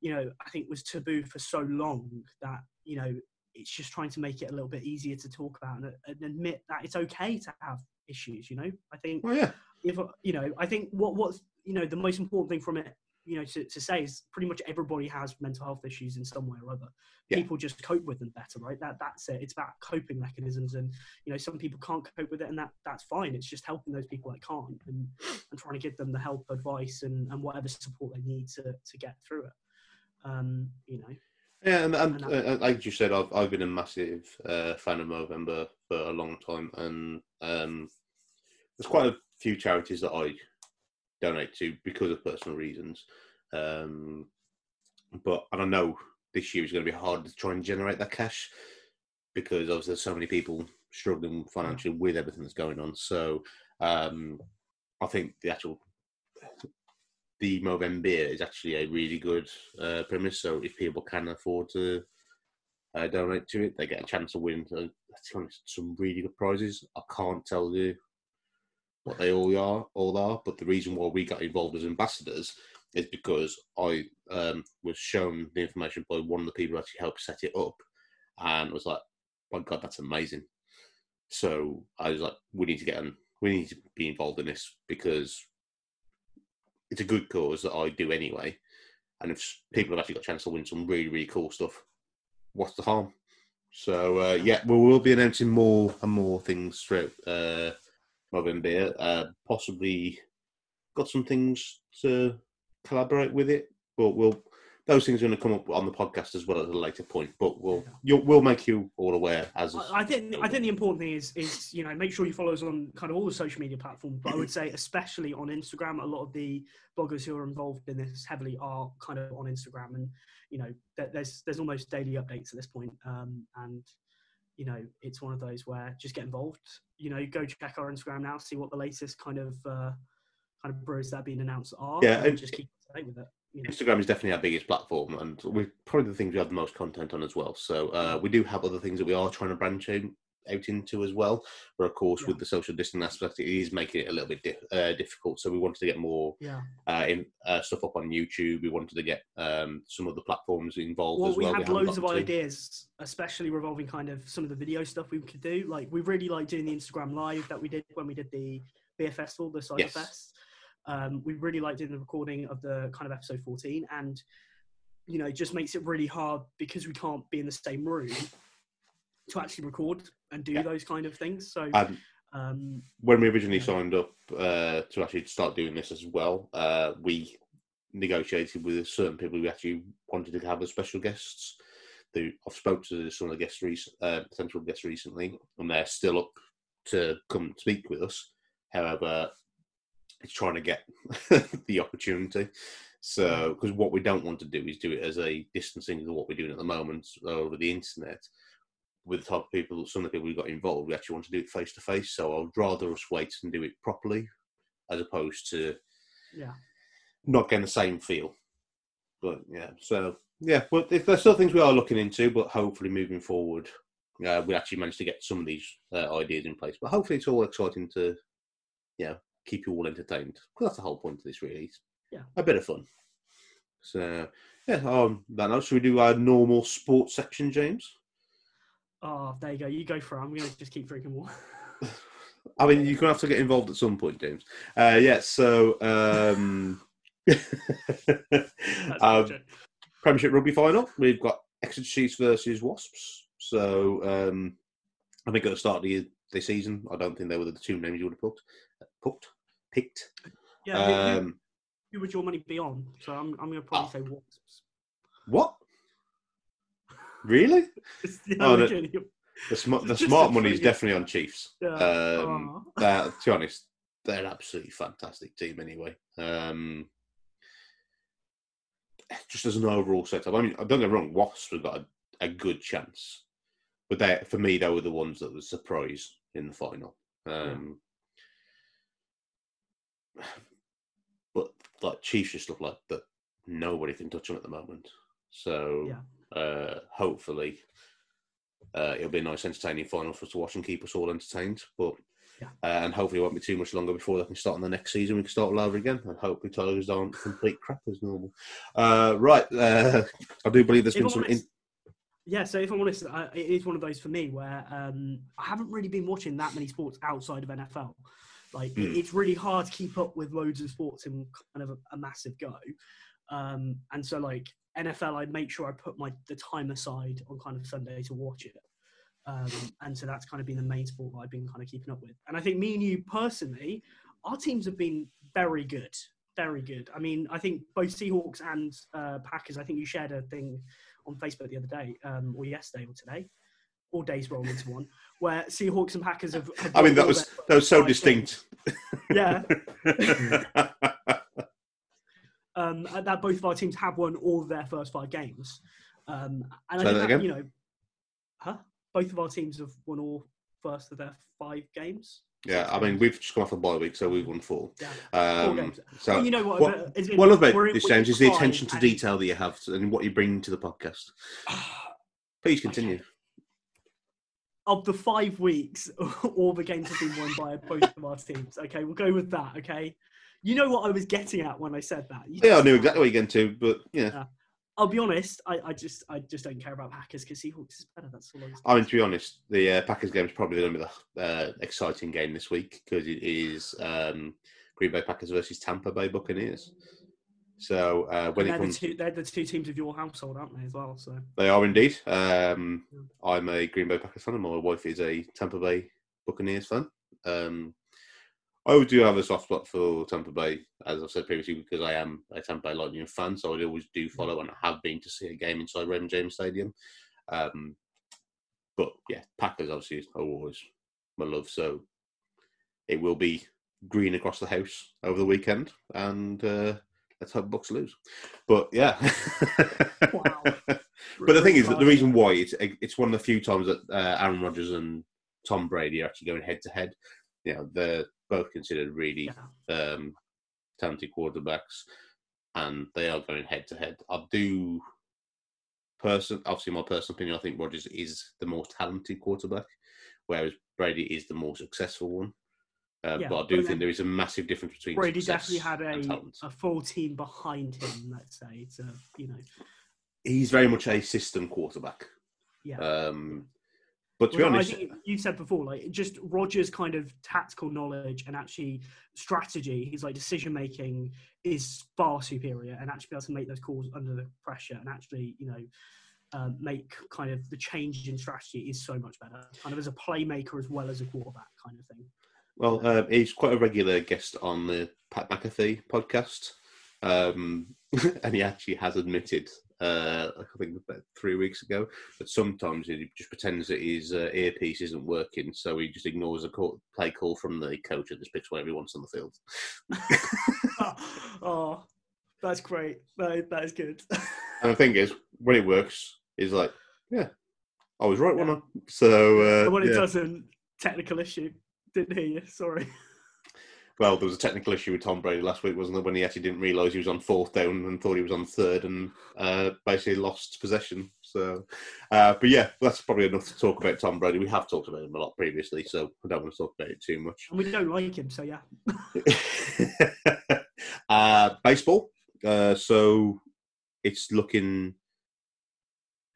you know I think was taboo for so long that you know it's just trying to make it a little bit easier to talk about and, and admit that it's okay to have issues. You know, I think Oh yeah, if you know, I think what what's you know the most important thing from it, you know, to, to say is pretty much everybody has mental health issues in some way or other. Yeah. People just cope with them better, right? That that's it. It's about coping mechanisms, and you know, some people can't cope with it, and that that's fine. It's just helping those people that can't, and and trying to give them the help, advice, and and whatever support they need to to get through it. Um, you know, yeah, and, and And uh, like you said, I've I've been a massive uh, fan of Movember for a long time, and um, there's quite a few charities that I donate to because of personal reasons. Um, but don't know this year is going to be hard to try and generate that cash because obviously there's so many people struggling financially with everything that's going on. So um, I think the actual the Movember is actually a really good uh, premise. So if people can afford to uh, donate to it, they get a chance to win. Uh, some really good prizes. I can't tell you what they all are, all are. But the reason why we got involved as ambassadors is because I um, was shown the information by one of the people who actually helped set it up, and was like, "My God, that's amazing!" So I was like, "We need to get on. We need to be involved in this because it's a good cause that I do anyway. And if people have actually got a chance to win some really, really cool stuff, what's the harm? So uh, yeah, we will be announcing more and more things throughout uh, November. Uh, possibly got some things to collaborate with it, but we'll those things are going to come up on the podcast as well at a later point. But we'll you'll, we'll make you all aware as I I think I think the important thing is is you know make sure you follow us on kind of all the social media platforms, but I would say especially on Instagram. A lot of the bloggers who are involved in this heavily are kind of on Instagram, and you know there's there's almost daily updates at this point, um, and you know it's one of those where just get involved. You know, go check our Instagram now, see what the latest kind of uh, kind of brews that are being announced are, Yeah, and just keep up with it. You know. Instagram is definitely our biggest platform, and we're probably the things we have the most content on as well. So uh, we do have other things that we are trying to branch out, out into as well. But of course, Yeah. with the social distance aspect, it is making it a little bit dif- uh, difficult. So we wanted to get more Yeah. uh, in, uh, stuff up on YouTube. We wanted to get um, some of the platforms involved well, as we had haven't loads of to. ideas, especially revolving kind of some of the video stuff we could do. Like we really like doing the Instagram live that we did when we did the beer festival, the cider Yes. fest. Um, we really like doing the recording of the kind of episode 14, and you know, it just makes it really hard because we can't be in the same room to actually record and do Yeah. those kind of things. So, Um, when we originally signed up uh, to actually start doing this as well, uh, we negotiated with certain people who actually wanted to have as special guests. Who I've spoke to some of the guests, rec- uh, potential guests recently, and they're still up to come speak with us. However, it's trying to get [LAUGHS] the opportunity. So, because what we don't want to do is do it as a distancing of what we're doing at the moment over the internet with the type of people, some of the people who got involved, we actually want to do it face to face. So I'd rather us wait and do it properly, as opposed to yeah, not getting the same feel. But yeah, so yeah, but if there's still things we are looking into, but hopefully moving forward, uh, we actually managed to get some of these uh, ideas in place. But hopefully, it's all exciting to, you know, keep you all entertained. Because that's the whole point of this, really. Yeah. a bit of fun. So yeah, um, that note, should we do our normal sports section, James? Oh, there you go. You go for it. I'm gonna just keep drinking water. [LAUGHS] I mean, you're gonna have to get involved at some point, James. Uh, yeah. So, um, [LAUGHS] um. [LAUGHS] Premiership rugby final. We've got Exeter Chiefs versus Wasps. So, um, I think at the start of the, the season, I don't think they were the two names you would have picked. Picked. Picked. yeah. who- who- Um, who would your money be on? So I'm, I'm going to probably Oh. say Wasps. what? Really? Yeah, Oh, the- [LAUGHS] The, sm- the smart money is definitely on Chiefs. Yeah. Um, [LAUGHS] to be honest, they're an absolutely fantastic team anyway. Um, just as an overall setup. I mean, I don't get wrong, Wasps have got a, a good chance, but they, for me, they were the ones that were surprised in the final. Um, But like Chiefs just look like that nobody can touch them at the moment. So Yeah. Uh, hopefully uh, it'll be a nice, entertaining final for us to watch and keep us all entertained. But Yeah. uh, and hopefully it won't be too much longer before they can start on the next season. We can start all over again, and hopefully Tigers aren't complete crap as normal. Uh, right, uh, I do believe there's If been I'm some. In- Yeah, so if I'm honest, I, it is one of those for me where um, I haven't really been watching that many sports outside of NFL. Like Mm. it's really hard to keep up with loads of sports in kind of a, a massive go. Um, and so like NFL, I make sure I put my the time aside on kind of Sunday to watch it. Um, and so that's kind of been the main sport that I've been kind of keeping up with. And I think me and you personally, our teams have been very good, very good. I mean, I think both Seahawks and uh, Packers. I think you shared a thing on Facebook the other day, um, or yesterday, or today, or days roll into one, where Seahawks and Packers have. have I mean, that was that was so distinct. Yeah. [LAUGHS] um, that both of our teams have won all of their first five games. Um, and I think that you know, huh? Both of our teams have won all first of their five games. yeah, I mean, we've just come off a bye week, so we've won four. Yeah, four Um, games. so Well, you know what? what- it's been- What I love we're about this, James, is the attention to detail that you have and what you bring to the podcast. [SIGHS] Please continue. Of the five weeks, [LAUGHS] all the games have been won by both of our teams. Okay, we'll go with that. Okay, you know what I was getting at when I said that. You Yeah, I knew exactly what you're getting to, but yeah. I'll be honest. I, I just I just don't care about Packers because Seahawks is better. That's all I. I mean, to be honest, the uh, Packers game is probably going to be the uh, exciting game this week because it is um, Green Bay Packers versus Tampa Bay Buccaneers. So uh, when it they're, the comes, two, they're the two teams of your household, aren't they, as well? So they are indeed. Um, I'm a Green Bay Packers fan, and my wife is a Tampa Bay Buccaneers fan. Um, I do have a soft spot for Tampa Bay, as I've said previously, because I am a Tampa Bay Lightning fan. So I always do follow, and I have been to see a game inside Raymond James Stadium. Um, but yeah, Packers obviously are always my love. So it will be green across the house over the weekend, and uh, let's hope Bucks lose. But yeah. Wow. [LAUGHS] But the thing is that the reason why it's it's one of the few times that uh, Aaron Rodgers and Tom Brady are actually going head to head. You know, they're both considered really Yeah. um, talented quarterbacks, and they are going head to head. I do, person obviously my personal opinion. I think Rodgers is the more talented quarterback, whereas Brady is the more successful one. Uh, Yeah, but I do then think there is a massive difference between Brady definitely had a, a full team behind him. Let's say to you know He's very much a system quarterback. yeah. Um, but to be honest, I think you said before, like just Rodgers' kind of tactical knowledge and actually strategy, his like decision making is far superior, and actually be able to make those calls under the pressure and actually, you know, um, make kind of the change in strategy is so much better. Kind of as a playmaker as well as a quarterback, kind of thing. Well, uh, he's quite a regular guest on the Pat McAfee podcast, um, [LAUGHS] and he actually has admitted, uh, I think about three weeks ago, But sometimes he just pretends that his uh, earpiece isn't working, so he just ignores a call, play call from the coach and just picks whatever he wants on the field. [LAUGHS] oh, that's great. That, that is good. [LAUGHS] And the thing is, when it works, he's like, "Yeah, I was right, wasn't I?" So, uh, And when it yeah. doesn't, technical issue. Didn't hear you. Sorry. Well, there was a technical issue with Tom Brady last week, wasn't there? When he actually didn't realise he was on fourth down and thought he was on third, and uh, basically lost possession. So, uh, but yeah, that's probably enough to talk about Tom Brady. We have talked about him a lot previously, so I don't want to talk about it too much. And we don't like him, so yeah. [LAUGHS] uh, baseball. Uh, so it's looking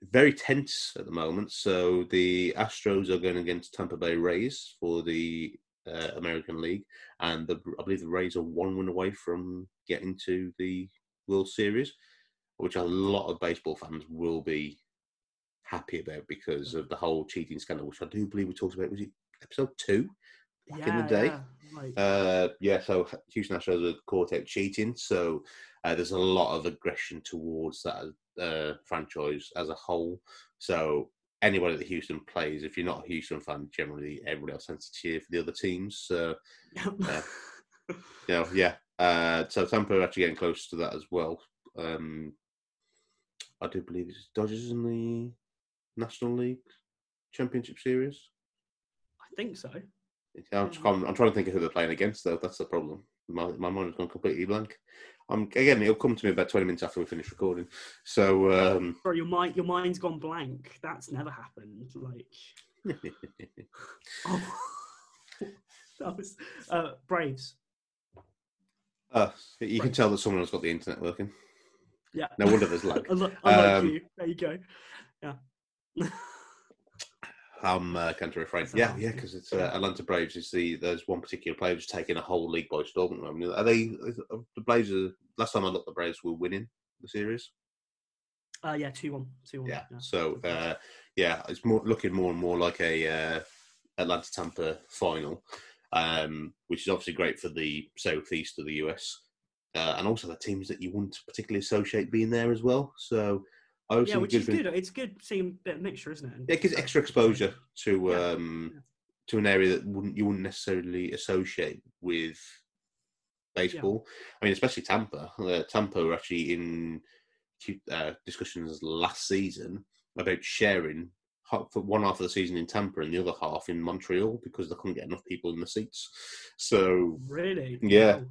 very tense at the moment. So the Astros are going against Tampa Bay Rays for the uh, American League, and the, I believe the Rays are one win away from getting to the World Series, which a lot of baseball fans will be happy about because of the whole cheating scandal, which I do believe we talked about. Was it episode two back in the day? Yeah, like- Uh, yeah, so Houston Astros are caught out cheating. So uh, there's a lot of aggression towards that uh, franchise as a whole. So anybody that Houston plays, if you're not a Houston fan, generally everybody else tends to cheer for the other teams. So Yeah. you know, yeah. Uh, so Tampa are actually getting close to that as well. Um, I do believe it's Dodgers in the National League Championship Series. I think so. I'm, I'm, I'm trying to think of who they're playing against, though. That's the problem. My, my mind has gone completely blank. Um, again, it'll come to me about 20 minutes after we finish recording. So, um, [LAUGHS] Bro, your mind your mind's gone blank. That's never happened. Like [LAUGHS] oh. [LAUGHS] that was uh Braves. uh, you can tell that someone has got the internet working. Yeah. No wonder there's lag. Unlike Um, you. There you go. I'm uh, to refrain. Yeah, yeah, because it's uh, Atlanta Braves. Is the there's one particular player who's taking a whole league by storm the moment. Are they uh, the Braves? Are, last time I looked, the Braves were winning the series. Uh yeah, two one. Two one. Yeah. So uh, yeah, it's more looking more and more like a uh, Atlanta Tampa final, um, which is obviously great for the southeast of the US, uh, and also the teams that you wouldn't particularly associate being there as well. So I yeah, which is good. It's good seeing a bit of mixture, isn't it? And Yeah, it gives extra exposure to Yeah, um, yeah. to an area that wouldn't you wouldn't necessarily associate with baseball. I mean, especially Tampa. Uh, Tampa were actually in uh, discussions last season about sharing half, for one half of the season in Tampa and the other half in Montreal because they couldn't get enough people in the seats. So Really? Yeah. Wow.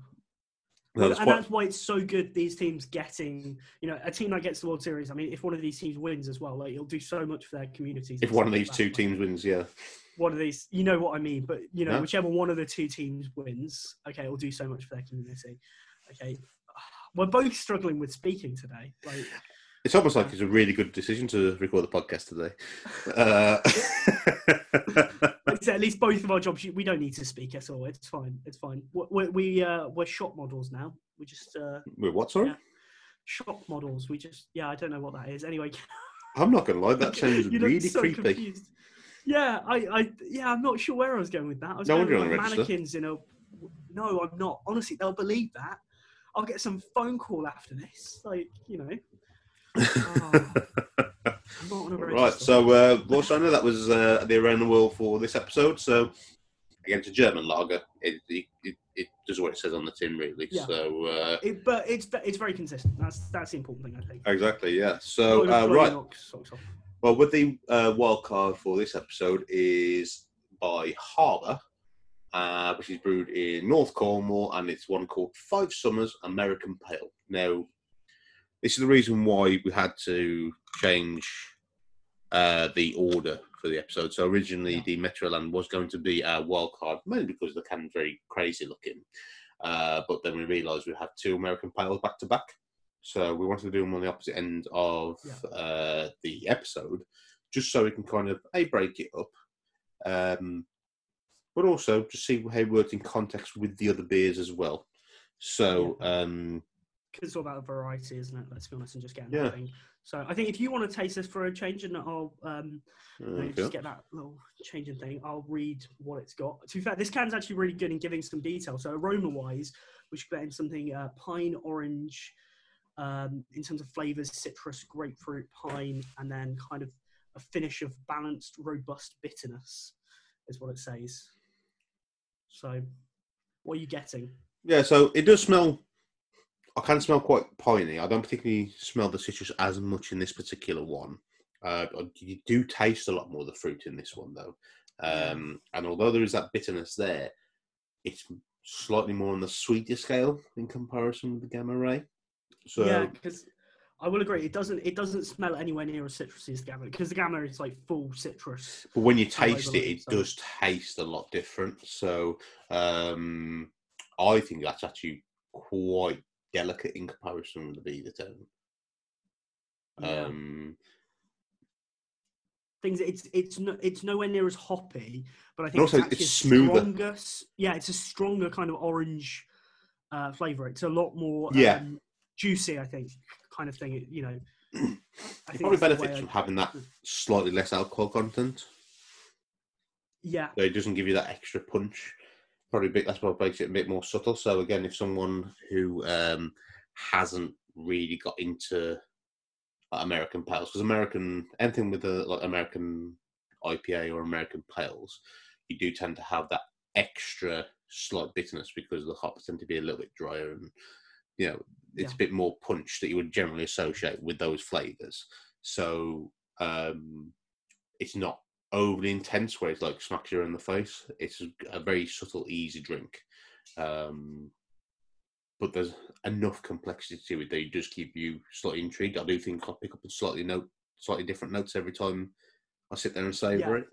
Well, and that's why it's so good. These teams getting, you know, a team that gets the World Series. I mean, if one of these teams wins as well, like it'll do so much for their communities. if one of these two. Like, teams wins, yeah, one of these, you know what I mean. But you know, Yeah. whichever one of the two teams wins, okay, it'll do so much for their community. Okay, [SIGHS] we're both struggling with speaking today. Like, it's almost like it's a really good decision to record the podcast today. Uh, like I said, at least both of our jobs, we don't need to speak at all. It's fine. It's fine. We we, we uh, we're shop models now. We just uh, Wait, what? Sorry, Yeah. shop models. We just yeah, I don't know what that is. Anyway, [LAUGHS] I'm not gonna lie. That sounds [LAUGHS] really so creepy. confused. Yeah, I, I, yeah, I'm not sure where I was going with that. I was No going with on like the mannequins in a. No, I'm not. Honestly, they'll believe that. I'll get some phone call after this. Like, you know, Oh, I'm not on a right. So, uh, well, know that was uh, the around the world for this episode. So, again, it's a German lager. It, it, it, does what it says on the tin, really. Yeah. So, uh, It, but it's it's very consistent. That's that's the important thing, I think. exactly, yeah. So, uh, right. your socks off. Well, with the uh, wild card for this episode is by Harbour, uh, which is brewed in North Cornwall, and it's one called Five Summers American Pale. Now, this is the reason why we had to change uh, the order for the episode. So originally, Yeah. the Metroland was going to be our wild card, mainly because the can's very crazy looking. Uh, but then we realised we had two American Pales back to back. So we wanted to do them on the opposite end of Yeah. uh, the episode, just so we can kind of a break it up, um, but also just see how it worked in context with the other beers as well. So um, it's all about the variety, isn't it? Let's be honest and just get Yeah. everything. So I think if you want to taste this for a change, and I'll um, okay. just get that little changing thing. I'll read what it's got. To be fair, this can's actually really good in giving some detail. So aroma wise, we should get in something uh, pine, orange, um, in terms of flavors, citrus, grapefruit, pine, and then kind of a finish of balanced, robust bitterness, is what it says. So, what are you getting? Yeah, so it does smell. I can smell quite piney. I don't particularly smell the citrus as much in this particular one. Uh, you do taste a lot more of the fruit in this one, though. Um, and although there is that bitterness there, it's slightly more on the sweeter scale in comparison with the Gamma Ray. So yeah, because I will agree, it doesn't it doesn't smell anywhere near as citrusy as the gamma because the gamma is like full citrus. But when you taste it, it so. does taste a lot different. So um, I think that's actually quite delicate in comparison with the Beavertown. Yeah. Um, things it's it's no, it's nowhere near as hoppy, but I think also it's, it's smoother. Stronger, yeah, it's a stronger kind of orange uh, flavor. It's a lot more Yeah. um, juicy, I think, kind of thing. You know, I it think probably that's the way benefits I- from having that slightly less alcohol content. Yeah, So it doesn't give you that extra punch. Probably a bit, that's what makes it a bit more subtle. So again, if someone who um, hasn't really got into like, American pales, because American anything with the like American IPA or American pales, you do tend to have that extra slight bitterness because the hops tend to be a little bit drier and you know it's Yeah. a bit more punch that you would generally associate with those flavors. So um, it's not overly intense where it's like smacks you in the face. It's a, very subtle, easy drink. Um, but there's enough complexity to it that it does keep you slightly intrigued. I do think I'll pick up a slightly note, slightly different notes every time I sit there and savor Yeah. it.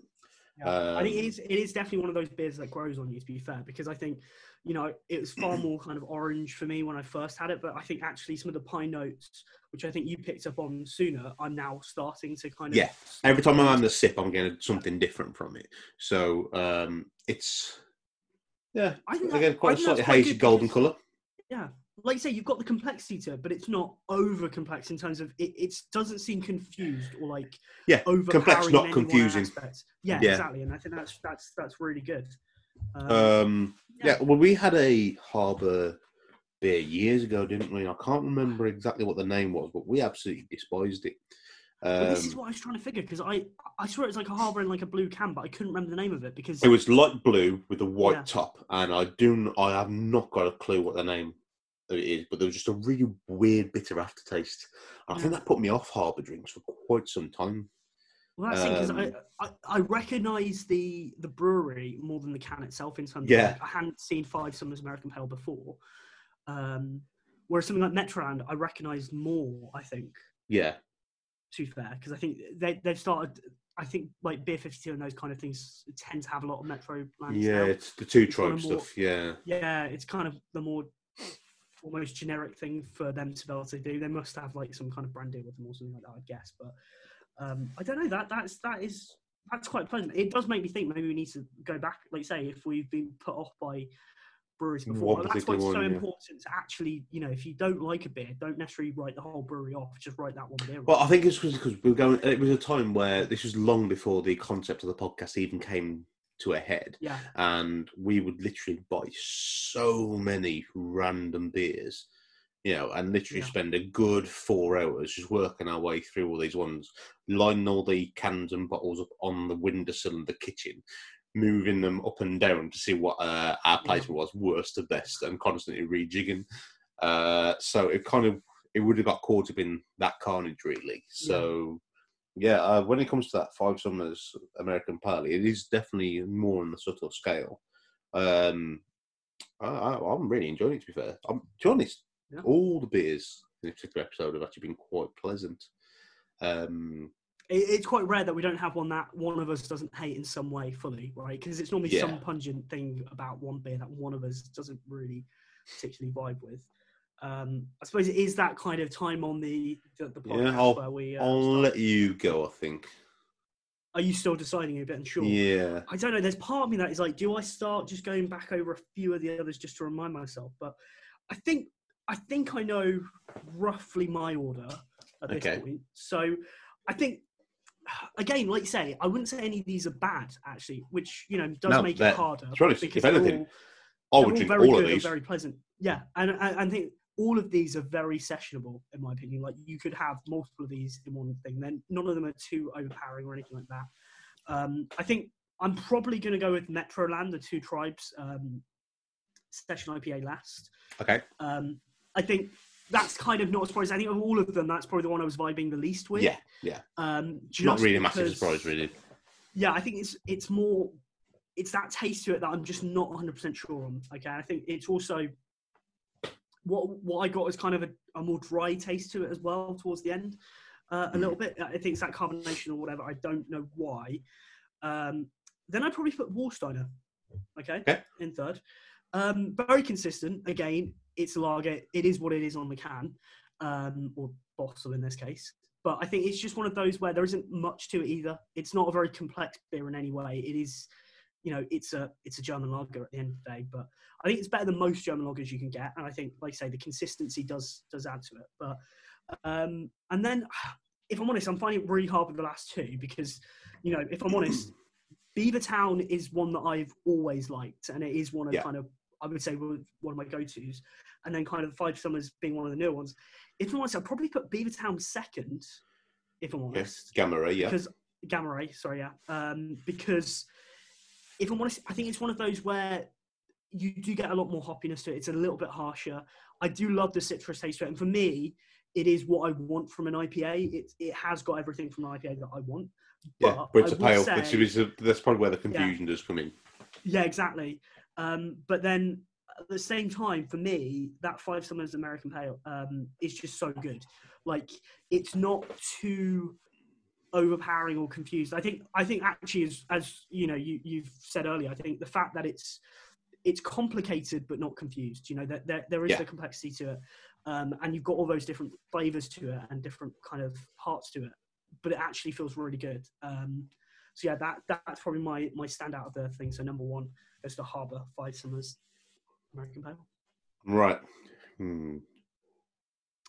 Yeah. I think it Um, is. It is definitely one of those beers that grows on you. To be fair, because I think, you know, it was far more kind of orange for me when I first had it. But I think actually some of the pine notes, which I think you picked up on sooner, I'm now starting to kind of. Yeah. Every time I'm having a sip, I'm getting something different from it. So um, it's yeah, I think that- again I quite a slightly hazy golden colour. Yeah, like you say, you've got the complexity to it, but it's not over complex in terms of it. It doesn't seem confused or like Yeah, overpowering complex, in not any one confusing. Yeah, Yeah. exactly, and I think that's that's that's really good. Um, Um, yeah. yeah. well, we had a harbour beer years ago, didn't we? I can't remember exactly what the name was, but we absolutely despised it. Well, this is Um, what I was trying to figure because I I swear it's like a harbour in like a blue can, but I couldn't remember the name of it because it was light blue with a white Yeah. top, and I do I have not got a clue what the name of it is, but there was just a really weird bitter aftertaste. I think that put me off harbour drinks for quite some time. well, that's because um, I, I I recognise the the brewery more than the can itself in terms Yeah. I hadn't seen Five Summers American Pale before, um, whereas something like Metroland I recognised more. I think Yeah, to fair because I think they they've started. I think like Beer Fifty Two and those kind of things tend to have a lot of Metroland. yeah, now. it's the two It's tribe of more- stuff. Yeah, yeah, it's kind of the more almost generic thing for them to be able to do. They must have like some kind of brand deal with them or something like that, I'd guess. But um, I don't know. That that's that is that's quite pleasant. It does make me think maybe we need to go back, like say, if we've been put off by breweries before. That's why it's so one, yeah. important to actually, you know, if you don't like a beer, don't necessarily write the whole brewery off. Just write that one beer. Well, off. I think it's because we're going. It was a time where this was long before the concept of the podcast even came to a head, yeah, and we would literally buy so many random beers, you know, and literally Yeah. spend a good four hours just working our way through all these ones, lining all the cans and bottles up on the windowsill in the kitchen. Moving them up and down to see what uh, our placement was, worst to best, and constantly rejigging. Uh, so it kind of it would have got caught up in that carnage really. So yeah, uh, when it comes to that Five Summers American Pally, it is definitely more on the subtle scale. Um, I, I, I'm really enjoying it. To be fair, I'm to be honest, Yeah. all the beers in this particular episode have actually been quite pleasant. Um, it, it's quite rare that we don't have one that one of us doesn't hate in some way fully, right? Because it's normally Yeah. some pungent thing about one beer that one of us doesn't really particularly vibe with. Um, I suppose it is that kind of time on the the, the podcast Yeah, I'll- where we. Uh, I'll start- let you go. I think. Are you still deciding a bit unsure? Yeah. I don't know. There's part of me that is like, do I start just going back over a few of the others just to remind myself? But I think I think I know roughly my order at this Okay. point. So I think again, like you say, I wouldn't say any of these are bad actually, which you know does No, make it harder. honest, if anything, all- I would drink very all good of these. very pleasant. Yeah, and I, I think all of these are very sessionable in my opinion. Like you could have multiple of these in one thing. Then none of them are too overpowering or anything like that. Um, I think I'm probably going to go with Metroland, the two tribes um, session IPA last. Okay. Um, I think that's kind of not a surprise. I think of all of them, that's probably the one I was vibing the least with. Yeah. Yeah. Um, Not really a massive surprise, really. yeah, I think it's it's more it's that taste to it that I'm just not 100 percent sure on. Okay, I think it's also what what I got is kind of a, a more dry taste to it as well towards the end, uh, a little bit. I think it's that carbonation or whatever. I don't know why. Um, then I'd probably put Warsteiner. Okay, Okay. in third. Um, very consistent. Again, it's a lager. It is what it is on the can, um, or bottle in this case. But I think it's just one of those where there isn't much to it either. It's not a very complex beer in any way. It is, you know, it's a it's a German lager at the end of the day. But I think it's better than most German lagers you can get. And I think, like I say, the consistency does does add to it. But um, and then, [SIGHS] if I'm honest, I'm finding it really hard with the last two because, you know, if I'm honest, [CLEARS THROAT] Beavertown is one that I've always liked, and it is one of Yeah. kind of I would say one of my go-tos, and then kind of Five Summers being one of the new ones. If I'm honest, I'd probably put Beavertown second, if I'm Yes. honest, Gamma Ray. Yeah. because Gamma Ray, sorry, yeah, um, because if I'm honest, I think it's one of those where you do get a lot more hoppiness to it. It's a little bit harsher. I do love the citrus taste to it, and for me, it is what I want from an IPA. It it has got everything from an IPA that I want. Yeah, but it's I a pale. say- Which is a, that's probably where the confusion does come in. Yeah, exactly. Um, but then at the same time, for me, that Five Summers American Pale um, is just so good. Like it's not too overpowering or confused. I think I think actually as as you know you you've said earlier, I think the fact that it's it's complicated but not confused. You know that there, there is Yeah. the complexity to it, um, and you've got all those different flavors to it and different kind of parts to it. But it actually feels really good. Um, so yeah, that that's probably my my standout of the thing. So number one goes to Harbour Five Summers American Pale. Right. Hmm.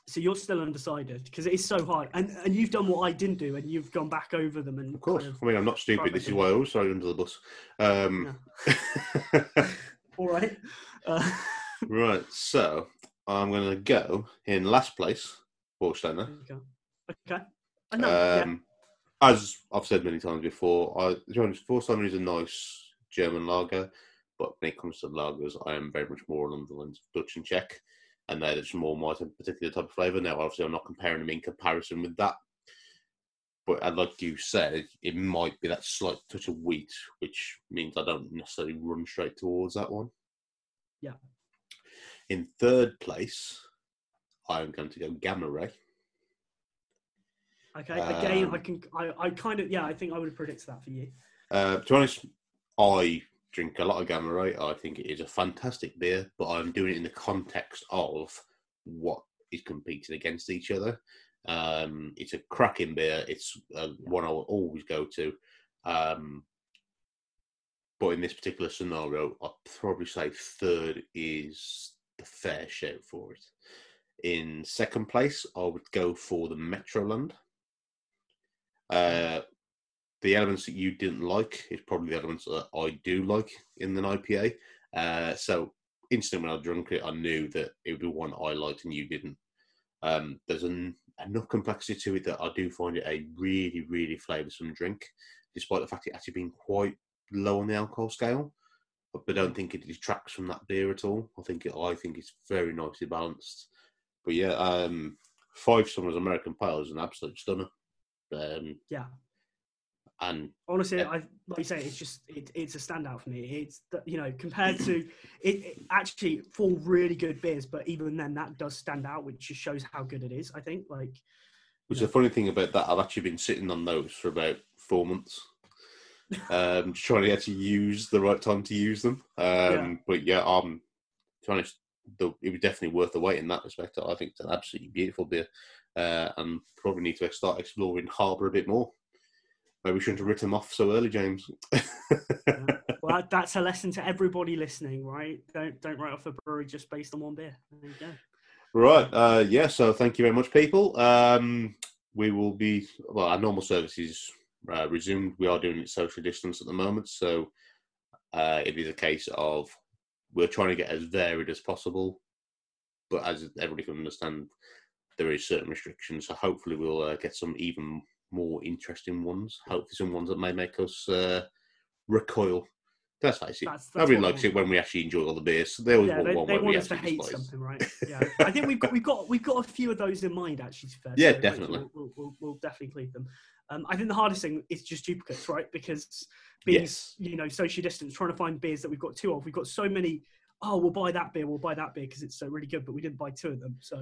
So you're still undecided because it is so hard, and and you've done what I didn't do, and you've gone back over them and Of course. kind of- I mean, I'm not stupid. This is why I always throw you under the bus. Um, [LAUGHS] all right. Uh, [LAUGHS] right. So I'm going to go in last place, Warsteiner. there. Okay. Know. yeah. Um, As I've said many times before, I, to be honest, Warsteiner is a nice German lager, but when it comes to lagers, I am very much more along the lines of Dutch and Czech, and they're just more my particular type of flavour. Now, obviously, I'm not comparing them in comparison with that, but uh, like you said, it might be that slight touch of wheat, which means I don't necessarily run straight towards that one. Yeah. In third place, I'm going to go Gamma Ray. Okay. Again, um, I can. I, I kind of. Yeah. I think I would have predicted that for you. Uh, to be honest, I drink a lot of Gamma Ray. I think it is a fantastic beer, but I'm doing it in the context of what is competing against each other. Um, it's a cracking beer. It's uh, one I will always go to. Um, but in this particular scenario, I'd probably say third is the fair shout for it. In second place, I would go for the Metroland. Uh, the elements that you didn't like is probably the elements that I do like in an IPA. Uh, so instantly when I drank it, I knew that it would be one I liked and you didn't. Um, there's an, enough complexity to it that I do find it a really, really flavoursome drink, despite the fact it actually being quite low on the alcohol scale. But I don't think it detracts from that beer at all. I think it, I think it's very nicely balanced. But yeah, um, Five Summers American Pale is an absolute stunner. Um, Yeah. And Honestly, Yeah. I like you say, it's just it, it's a standout for me. It's you know compared to it, it actually four really good beers, but even then that does stand out, which just shows how good it is. I think like Which Yeah. the funny thing about that, I've actually been sitting on those for about four months, [LAUGHS] um, just trying to actually use the right time to use them. Um, Yeah. But yeah, um, to be honest, the, it was definitely worth the wait in that respect. I think it's an absolutely beautiful beer, uh, and probably need to start exploring Harbour a bit more. We shouldn't have written them off so early, James. [LAUGHS] well, [LAUGHS] that's a lesson to everybody listening, right? Don't don't write off a brewery just based on one beer. There you go. Right. Uh, yeah. So thank you very much, people. Um, we will be well. Our normal services uh, resumed. We are doing it social distance at the moment, so uh, it is a case of we're trying to get as varied as possible. But as everybody can understand, there is certain restrictions. So hopefully, we'll uh, get some even more interesting ones. Hopefully, some ones that may make us uh, recoil. Let's face it. That's, that's Nobody what we likes it when we actually enjoy all the beers. They always Yeah, want they, one they where we us to hate something, right? Yeah, I think we've got we've got we've got a few of those in mind actually. To be fair, [LAUGHS] Yeah, so definitely. We'll, we'll, we'll, we'll definitely include them. Um, I think the hardest thing is just duplicates, right? Because being Yes. you know social distance, trying to find beers that we've got two of. We've got so many. Oh, we'll buy that beer. We'll buy that beer because it's so really good, but we didn't buy two of them. So,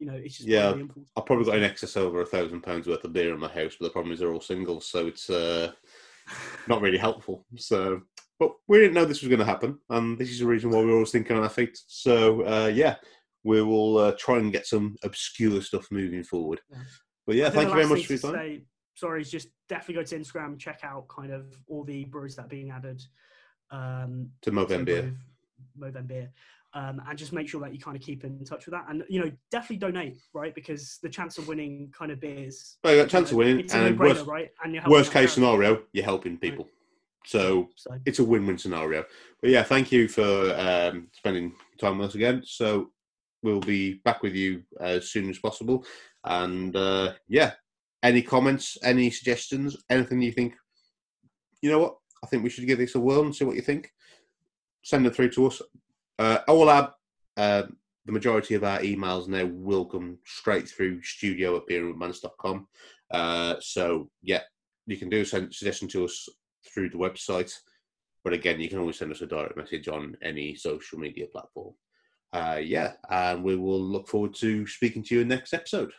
you know, it's just Yeah, really. I've probably got in excess over a thousand pounds worth of beer in my house, but the problem is they're all singles, so it's uh, [LAUGHS] not really helpful. So, but we didn't know this was going to happen, and this is the reason why we're always thinking on our feet. So, uh, yeah, we will uh, try and get some obscure stuff moving forward. Yeah. But yeah, thank you very much for your time. say- sorry, just definitely go to Instagram, check out kind of all the breweries that are being added um, To Movember. Movember. Um, and just make sure that you kind of keep in touch with that, and you know, definitely donate, right? Because the chance of winning kind of beers, Well, a chance of winning, and worst, right? And worst case scenario, you're helping people. So So it's a win-win scenario. But yeah, thank you for um, spending time with us again. So we'll be back with you as soon as possible. And uh, yeah, any comments, any suggestions, anything you think? You know what? I think we should give this a whirl and see what you think. Send it through to us. Uh, our uh, the majority of our emails now will come straight through studio at beerandmans.com. Uh, so, yeah, you can do a suggestion to us through the website. But again, you can always send us a direct message on any social media platform. Uh, yeah, and we will look forward to speaking to you in the next episode.